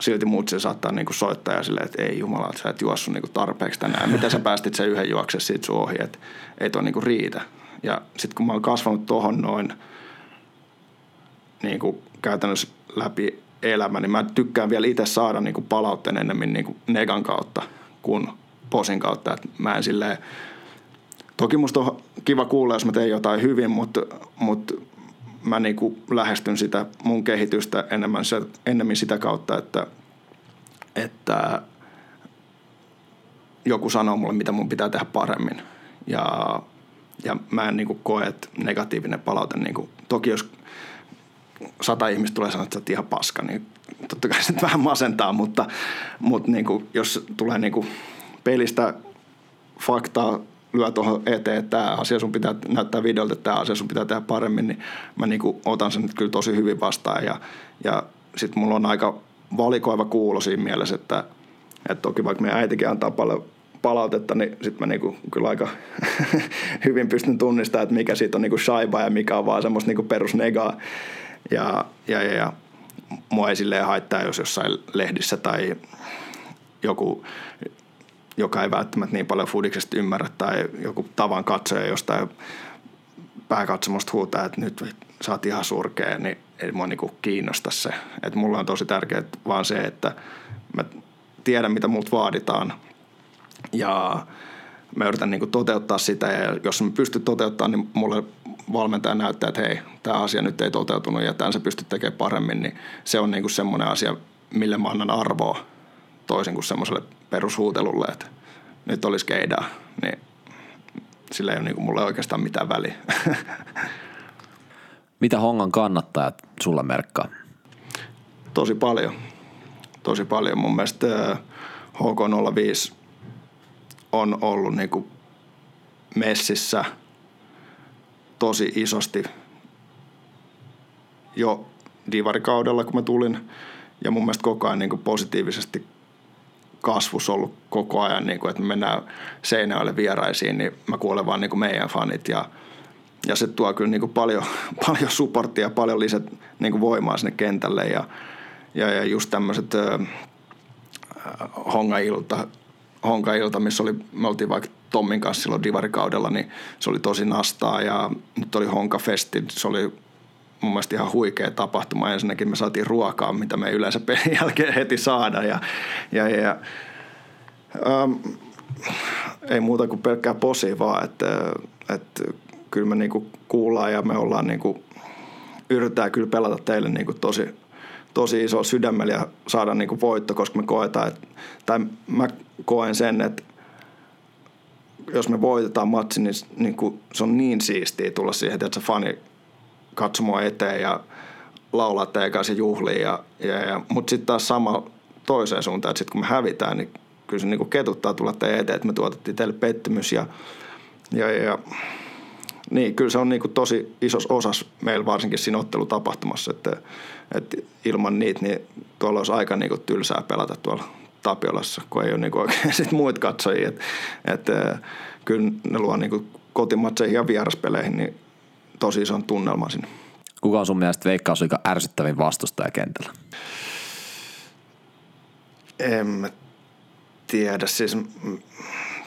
silti muut se saattaa niinku soittaa ja silleen, että ei jumala, että sä et juossut niinku tarpeeksi tänään. Miten sä päästit sen yhden juoksen siitä sun ohi, että ei toi niinku riitä. Ja sitten kun mä oon kasvanut tohon noin niinku käytännössä läpi elämä, niin mä tykkään vielä itse saada niinku palautteen enemmän niinku negan kautta kuin posin kautta. Et mä en silleen, toki musta on kiva kuulla, jos mä teen jotain hyvin, mutta, mutta mä niinku lähestyn sitä mun kehitystä enemmän, enemmän sitä kautta, että, että joku sanoo mulle, mitä mun pitää tehdä paremmin. Ja, ja mä en niinku koe, että negatiivinen palaute, niinku, toki jos sata ihmistä tulee sanoa, että sä ihan paska, niin totta kai se vähän masentaa, mutta, mutta niinku, jos tulee niinku pelistä faktaa lyö tuohon eteen, että tämä asia sun pitää näyttää videolta, että tämä asia sun pitää tehdä paremmin, niin mä niin kuin otan sen nyt kyllä tosi hyvin vastaan. Ja, ja sitten mulla on aika valikoiva kuulo siinä mielessä, että, että toki vaikka meidän äitikin antaa paljon palautetta, niin sitten mä niinku kyllä aika hyvin pystyn tunnistamaan, että mikä siitä on niinku shaiba ja mikä on vaan semmoista niinku perusnegaa. Ja, ja, ja, ja mua ei silleen haittaa, jos jossain lehdissä tai joku joka ei välttämättä niin paljon fudiksesta ymmärrä tai joku tavan katsoja jostain pääkatsomusta huutaa, että nyt sä oot ihan surkea, niin ei mua niinku kiinnosta se. Et mulla on tosi tärkeää vaan se, että mä tiedän, mitä multa vaaditaan ja mä yritän niinku toteuttaa sitä ja jos mä pystyn toteuttamaan, niin mulle valmentaja näyttää, että hei, tämä asia nyt ei toteutunut ja tämän sä pystyt tekemään paremmin, niin se on niinku semmoinen asia, mille mä annan arvoa toisin kuin semmoiselle perushuutelulle, että nyt olisi keidaa, niin sillä ei ole niin mulle oikeastaan mitään väliä. Mitä Hongan kannattajat sulla merkkaa? Tosi paljon. Tosi paljon. Mun mielestä HK05 on ollut niin kuin messissä tosi isosti jo divarikaudella, kun mä tulin. Ja mun mielestä koko ajan niin kuin positiivisesti kasvus ollut koko ajan, niin kuin, että me mennään Seinäjoelle vieraisiin, niin mä kuulen vaan niin kuin meidän fanit ja, ja se tuo kyllä niin kuin paljon, paljon supporttia ja paljon lisät niin kuin voimaa sinne kentälle ja, ja, ja just tämmöiset hongailta, hongailta, missä oli, me oltiin vaikka Tommin kanssa silloin divarikaudella, niin se oli tosi nastaa ja nyt oli Honka-festi, se oli mun mielestä ihan huikea tapahtuma. Ensinnäkin me saatiin ruokaa, mitä me ei yleensä pelin jälkeen heti saada ja, ja, ja ähm, ei muuta kuin pelkkää posi vaan, että, että kyllä me niinku kuullaan ja me ollaan niinku, yritetään kyllä pelata teille niinku tosi, tosi iso sydämellä ja saada niinku voitto, koska me koetaan, että, tai mä koen sen, että jos me voitetaan matsi, niin, niin kuin, se on niin siistiä tulla siihen, että se fani katsomo eteen ja laulaa teidän kanssa juhliin. Ja, ja, ja, mutta sitten taas sama toiseen suuntaan, että sitten kun me hävitään, niin kyllä se niin kuin ketuttaa tulla teidän eteen, että me tuotettiin teille pettymys. Ja, ja, ja niin, kyllä se on niin kuin tosi isos osas meillä varsinkin siinä ottelutapahtumassa, että, että ilman niitä niin tuolla olisi aika niin kuin tylsää pelata tuolla Tapiolassa, kun ei ole niin oikein sit muita katsojia. Että, että kyllä ne luo niin kotimatseihin ja vieraspeleihin niin tosi ison tunnelman sinne. Kuka on sun mielestä veikkausliikan ärsyttävin vastustaja kentällä? En tiedä. Siis,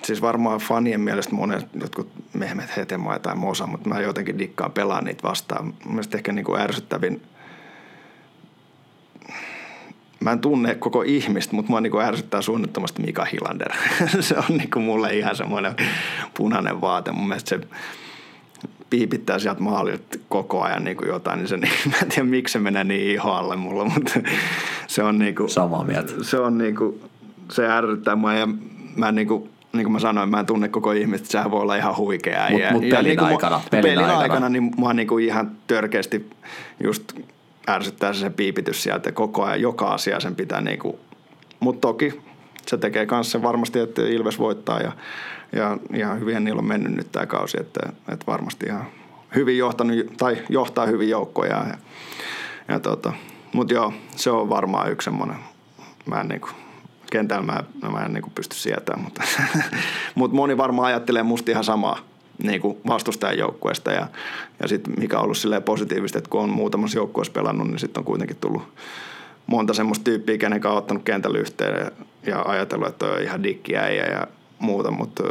siis varmaan fanien mielestä monet jotkut Mehmet Hetemaa tai Mosa, mutta mä jotenkin dikkaan pelaan niitä vastaan. Mun mielestä ehkä niin kuin ärsyttävin mä en tunne koko ihmistä, mutta mua niin kuin ärsyttää suunnittomasti Mika Hilander. se on niin kuin mulle ihan semmoinen punainen vaate. Mun mielestä se piipittää sieltä maalilta koko ajan niin kuin jotain, niin se, niin, mä en tiedä miksi se menee niin ihoalle mulla, mutta se on niin kuin, Samaa mieltä. Se on niin kuin, se ärsyttää mua ja mä niin kuin, niin kuin mä sanoin, mä en tunne koko ihmistä, sehän voi olla ihan huikea. Mut- ja, mut ja pelin niin kuin aikana- pelin pelin aikana. aikana, niin mua niin kuin ihan törkeästi just ärsyttää se, se piipitys sieltä koko ajan, joka asia sen pitää niin kuin, mutta toki se tekee myös sen varmasti, että Ilves voittaa ja, ja ihan hyvin niillä on mennyt nyt tämä kausi, että, että varmasti ihan hyvin johtanut, tai johtaa hyvin joukkoja. Ja, ja tota, mutta joo, se on varmaan yksi semmoinen, mä en niinku, kentällä mä, mä en niinku pysty sietämään, mutta, mutta moni varmaan ajattelee musta ihan samaa niin kuin vastustajan joukkueesta ja, ja sitten mikä on ollut positiivista, että kun on muutamassa joukkueessa pelannut, niin sitten on kuitenkin tullut monta semmoista tyyppiä, kenen on ottanut kentällä yhteen ja, ja ajatellut, että on ihan dikkiäijä ja muuta, mutta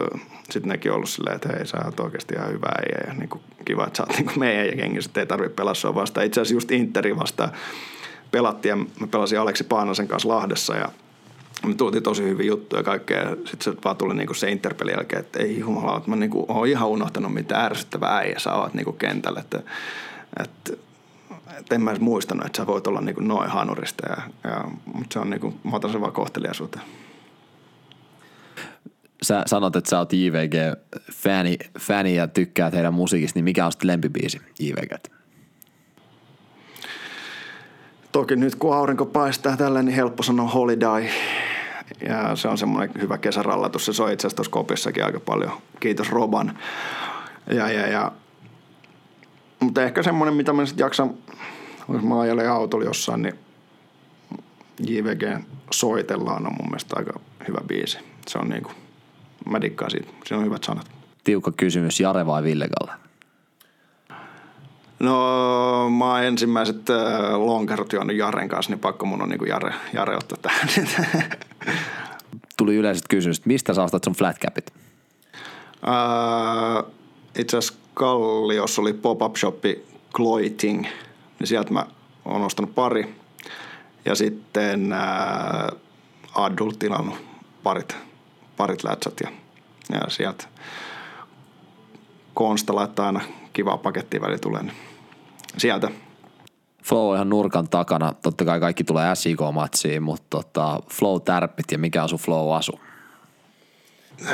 sitten nekin on ollut silleen, että hei, sä oot oikeasti ihan hyvä äijä ja niin kuin, kiva, että sä oot niin kuin meidän ja kengissä, että ei tarvitse pelaa vastaan. Itse asiassa just Interi vastaan pelattiin ja mä pelasin Aleksi Paanasen kanssa Lahdessa ja me tultiin tosi hyviä juttuja ja kaikkea. Sitten se vaan tuli niinku se Interpelin jälkeen, että ei jumala, että mä niinku oon ihan unohtanut mitä ärsyttävää äijä sä oot niinku kentällä. Että, että, että en mä edes muistanut, että sä voit olla niinku noin hanurista. Ja, ja, mutta se on niinku, mä otan sen vaan kohteliaisuuteen. Sä sanot, että sä oot JVG-fani fani ja tykkäät heidän musiikista, niin mikä on sitten lempibiisi JVG? Toki nyt kun aurinko paistaa tällä, niin helppo sanoa holiday. Ja se on semmoinen hyvä kesärallatus. Se soi itse asiassa tuossa kopissakin aika paljon. Kiitos Roban. Ja, ja, ja. Mutta ehkä semmoinen, mitä mä sitten jaksan, jos mä ajelen autolla jossain, niin JVG soitellaan on mun mielestä aika hyvä biisi. Se on niinku, mä dikkaan siitä. Siinä on hyvät sanat. Tiukka kysymys, Jare vai Ville Kalle? No mä oon ensimmäiset äh, lonkerot juonut Jaren kanssa, niin pakko mun on niinku Jare, Jare ottaa tähän. Tuli yleiset kysymykset, mistä sä ostat sun flatcapit? Äh, itse asiassa Kalliossa oli pop-up shoppi Cloiting, niin sieltä mä oon ostanut pari. Ja sitten äh, Adult tilannut parit, parit lätsät ja, ja sieltä Konsta laittaa aina kivaa pakettia väli tulee. Niin sieltä. Flow on ihan nurkan takana. Totta kai kaikki tulee SIK-matsiin, mutta tota, Flow tärppit ja mikä on sun Flow asu? En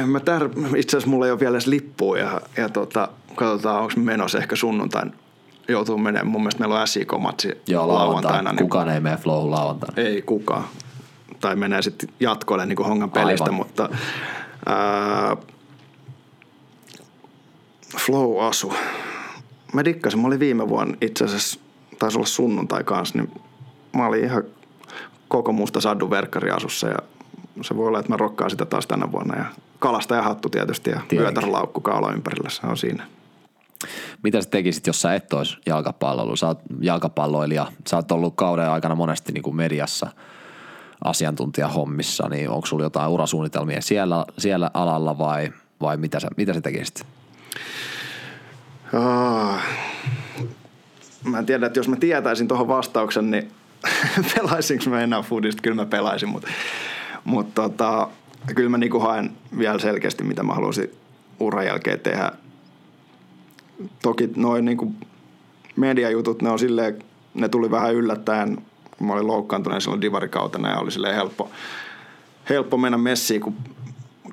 Mä tär, itse asiassa mulla ei ole vielä edes lippua ja, ja tota, katsotaan onko menossa ehkä sunnuntain joutuu menemään. Mun mielestä meillä on SIK-matsi Joo, lauantaina. niin Kukaan ei mene Flow lauantaina. ei kukaan. Tai menee sitten jatkoille niin kuin Hongan pelistä, Aivan. mutta ää, Flow Asu. Mä dikkasin, mä olin viime vuonna itse asiassa, taisi olla sunnuntai kanssa, niin mä olin ihan koko musta sadun verkkari asussa ja se voi olla, että mä rokkaan sitä taas tänä vuonna. Ja kalasta ja hattu tietysti ja Tietenkin. vyötärlaukku kaula ympärillä, se on siinä. mitä sä tekisit, jos sä et olisi jalkapalloilija? Sä oot jalkapalloilija, sä oot ollut kauden aikana monesti niin kuin mediassa asiantuntijahommissa, niin onko sulla jotain urasuunnitelmia siellä, siellä alalla vai, vai mitä, sä, mitä sä tekisit? Oh. Mä en tiedä, että jos mä tietäisin tuohon vastauksen, niin pelaisinko mä enää foodista? Kyllä mä pelaisin, mutta, mutta tota, kyllä mä niinku haen vielä selkeästi, mitä mä haluaisin uran jälkeen tehdä. Toki noin niinku mediajutut, ne on silleen, ne tuli vähän yllättäen, kun mä olin loukkaantunut silloin divarikautena ja oli silleen helppo, helppo mennä messiin, kun,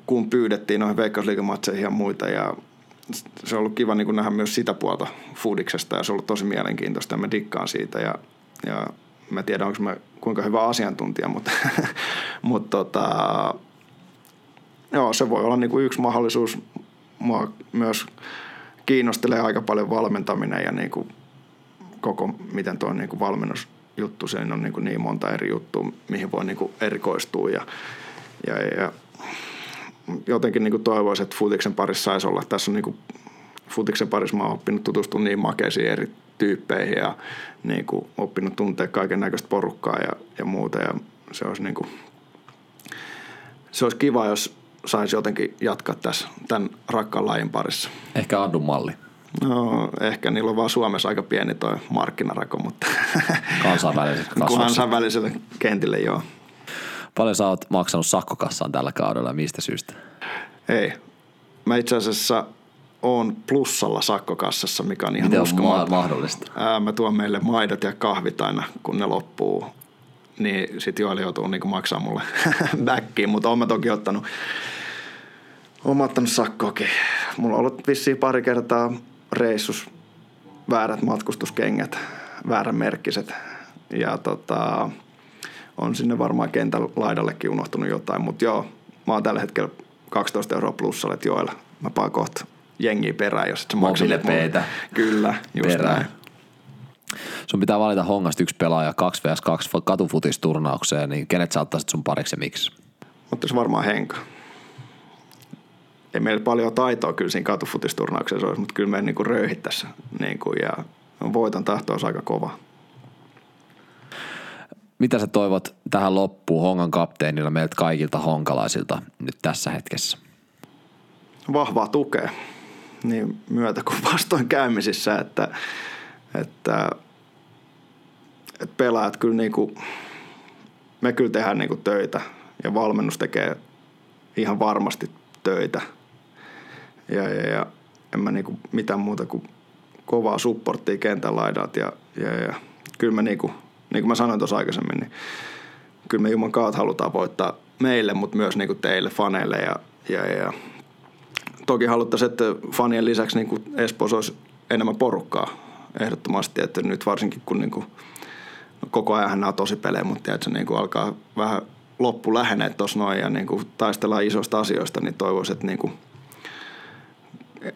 kun pyydettiin noihin veikkausliikamatseihin ja muita. Ja se on ollut kiva niin nähdä myös sitä puolta foodiksesta ja se on ollut tosi mielenkiintoista ja mä dikkaan siitä ja, ja mä tiedän, onko mä kuinka hyvä asiantuntija, mutta, mutta tota, joo, se voi olla niin kuin yksi mahdollisuus. Mua myös kiinnostelee aika paljon valmentaminen ja niin kuin koko, miten tuo niin kuin valmennusjuttu, se on niin, kuin niin monta eri juttua, mihin voi niin kuin erikoistua ja, ja, ja jotenkin niin kuin toivoisin, että futiksen parissa saisi olla. Tässä on niin kuin, futiksen parissa mä oon oppinut tutustua niin makeisiin eri tyyppeihin ja niin kuin, oppinut tuntea kaiken näköistä porukkaa ja, ja muuta. Ja se olisi, niin kuin, se olisi kiva, jos saisi jotenkin jatkaa tässä tämän rakkaan lajin parissa. Ehkä Addun malli. No, ehkä niillä on vaan Suomessa aika pieni toi markkinarako, mutta kansainväliselle, kansainväliselle kentille joo. Paljon sä oot maksanut sakkokassaan tällä kaudella ja mistä syystä? Ei. Mä itse asiassa on plussalla sakkokassassa, mikä on ihan Miten uskomaton. on mahdollista? Ää, mä tuon meille maidot ja kahvit aina, kun ne loppuu. Niin sit Joeli joutuu niinku maksaa mulle backiin, mutta oon mä toki ottanut, oon mä ottanut sakkoakin. Mulla on ollut vissiin pari kertaa reissus väärät matkustuskengät, väärän merkkiset. Ja tota, on sinne varmaan kentän laidallekin unohtunut jotain, mutta joo, mä oon tällä hetkellä 12 euroa plussalle, että joella mä paan kohta jengiä perään, jos et sä. Kyllä, just Perään. näin. Sun pitää valita hongasta yksi pelaaja 2 vs 2 katufutisturnaukseen, niin kenet sä ottaisit sun pariksi ja miksi? Ottaisi varmaan Henka. Ei meillä paljon taitoa kyllä siinä katufutisturnauksessa olisi, mutta kyllä me niinku röyhittäisi. Niinku, ja voiton tahto olisi aika kova. Mitä sä toivot tähän loppuun Hongan kapteenilla meiltä kaikilta honkalaisilta nyt tässä hetkessä? Vahvaa tukea niin myötä kuin vastoin käymisissä, että, että, että pelaajat kyllä niinku, me kyllä tehdään niinku töitä ja valmennus tekee ihan varmasti töitä. Ja, ja, ja en mä niinku mitään muuta kuin kovaa supporttia kentän laidalta ja, ja, ja kyllä me niinku, niin kuin mä sanoin tuossa aikaisemmin, niin kyllä me Juman kautta halutaan voittaa meille, mutta myös niinku teille, faneille ja, ja, ja toki haluttaisiin, että fanien lisäksi niin kuin Espoossa olisi enemmän porukkaa ehdottomasti, että nyt varsinkin kun niin kuin, no koko ajan nämä on tosi pelejä, mutta tiedätkö, niin kuin alkaa vähän loppu lähenee tuossa noin ja niin kuin taistellaan isoista asioista, niin toivoisin, että niin kuin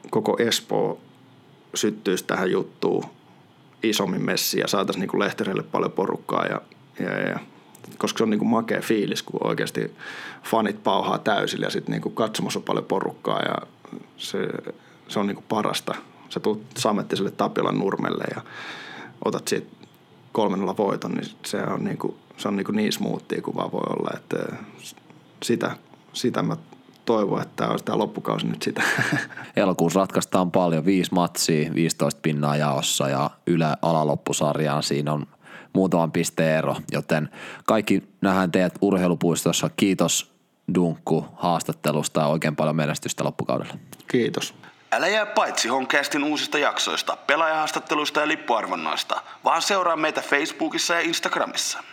koko Espoo syttyisi tähän juttuun isommin messiin ja saataisiin niin kuin paljon porukkaa ja, ja, ja koska se on niin kuin makea fiilis, kun oikeasti fanit pauhaa täysillä ja sitten niin katsomassa on paljon porukkaa ja se, se on niin kuin parasta. Sä tulet Samettiselle Tapiolan nurmelle ja otat siitä kolmennella voiton, niin se on niin, kuin, se on niin, kuin niin smoothia kuin vaan voi olla. Että sitä, sitä mä toivon, että tämä olisi tämä loppukausi nyt sitä. Elokuussa ratkaistaan paljon, viisi matsia, 15 pinnaa jaossa ja ylä alaloppusarjaan siinä on muutaman pisteen ero, joten kaikki nähdään teidät urheilupuistossa. Kiitos Dunkku haastattelusta ja oikein paljon menestystä loppukaudella. Kiitos. Älä jää paitsi Honcastin uusista jaksoista, pelaajahaastatteluista ja lippuarvonnoista, vaan seuraa meitä Facebookissa ja Instagramissa.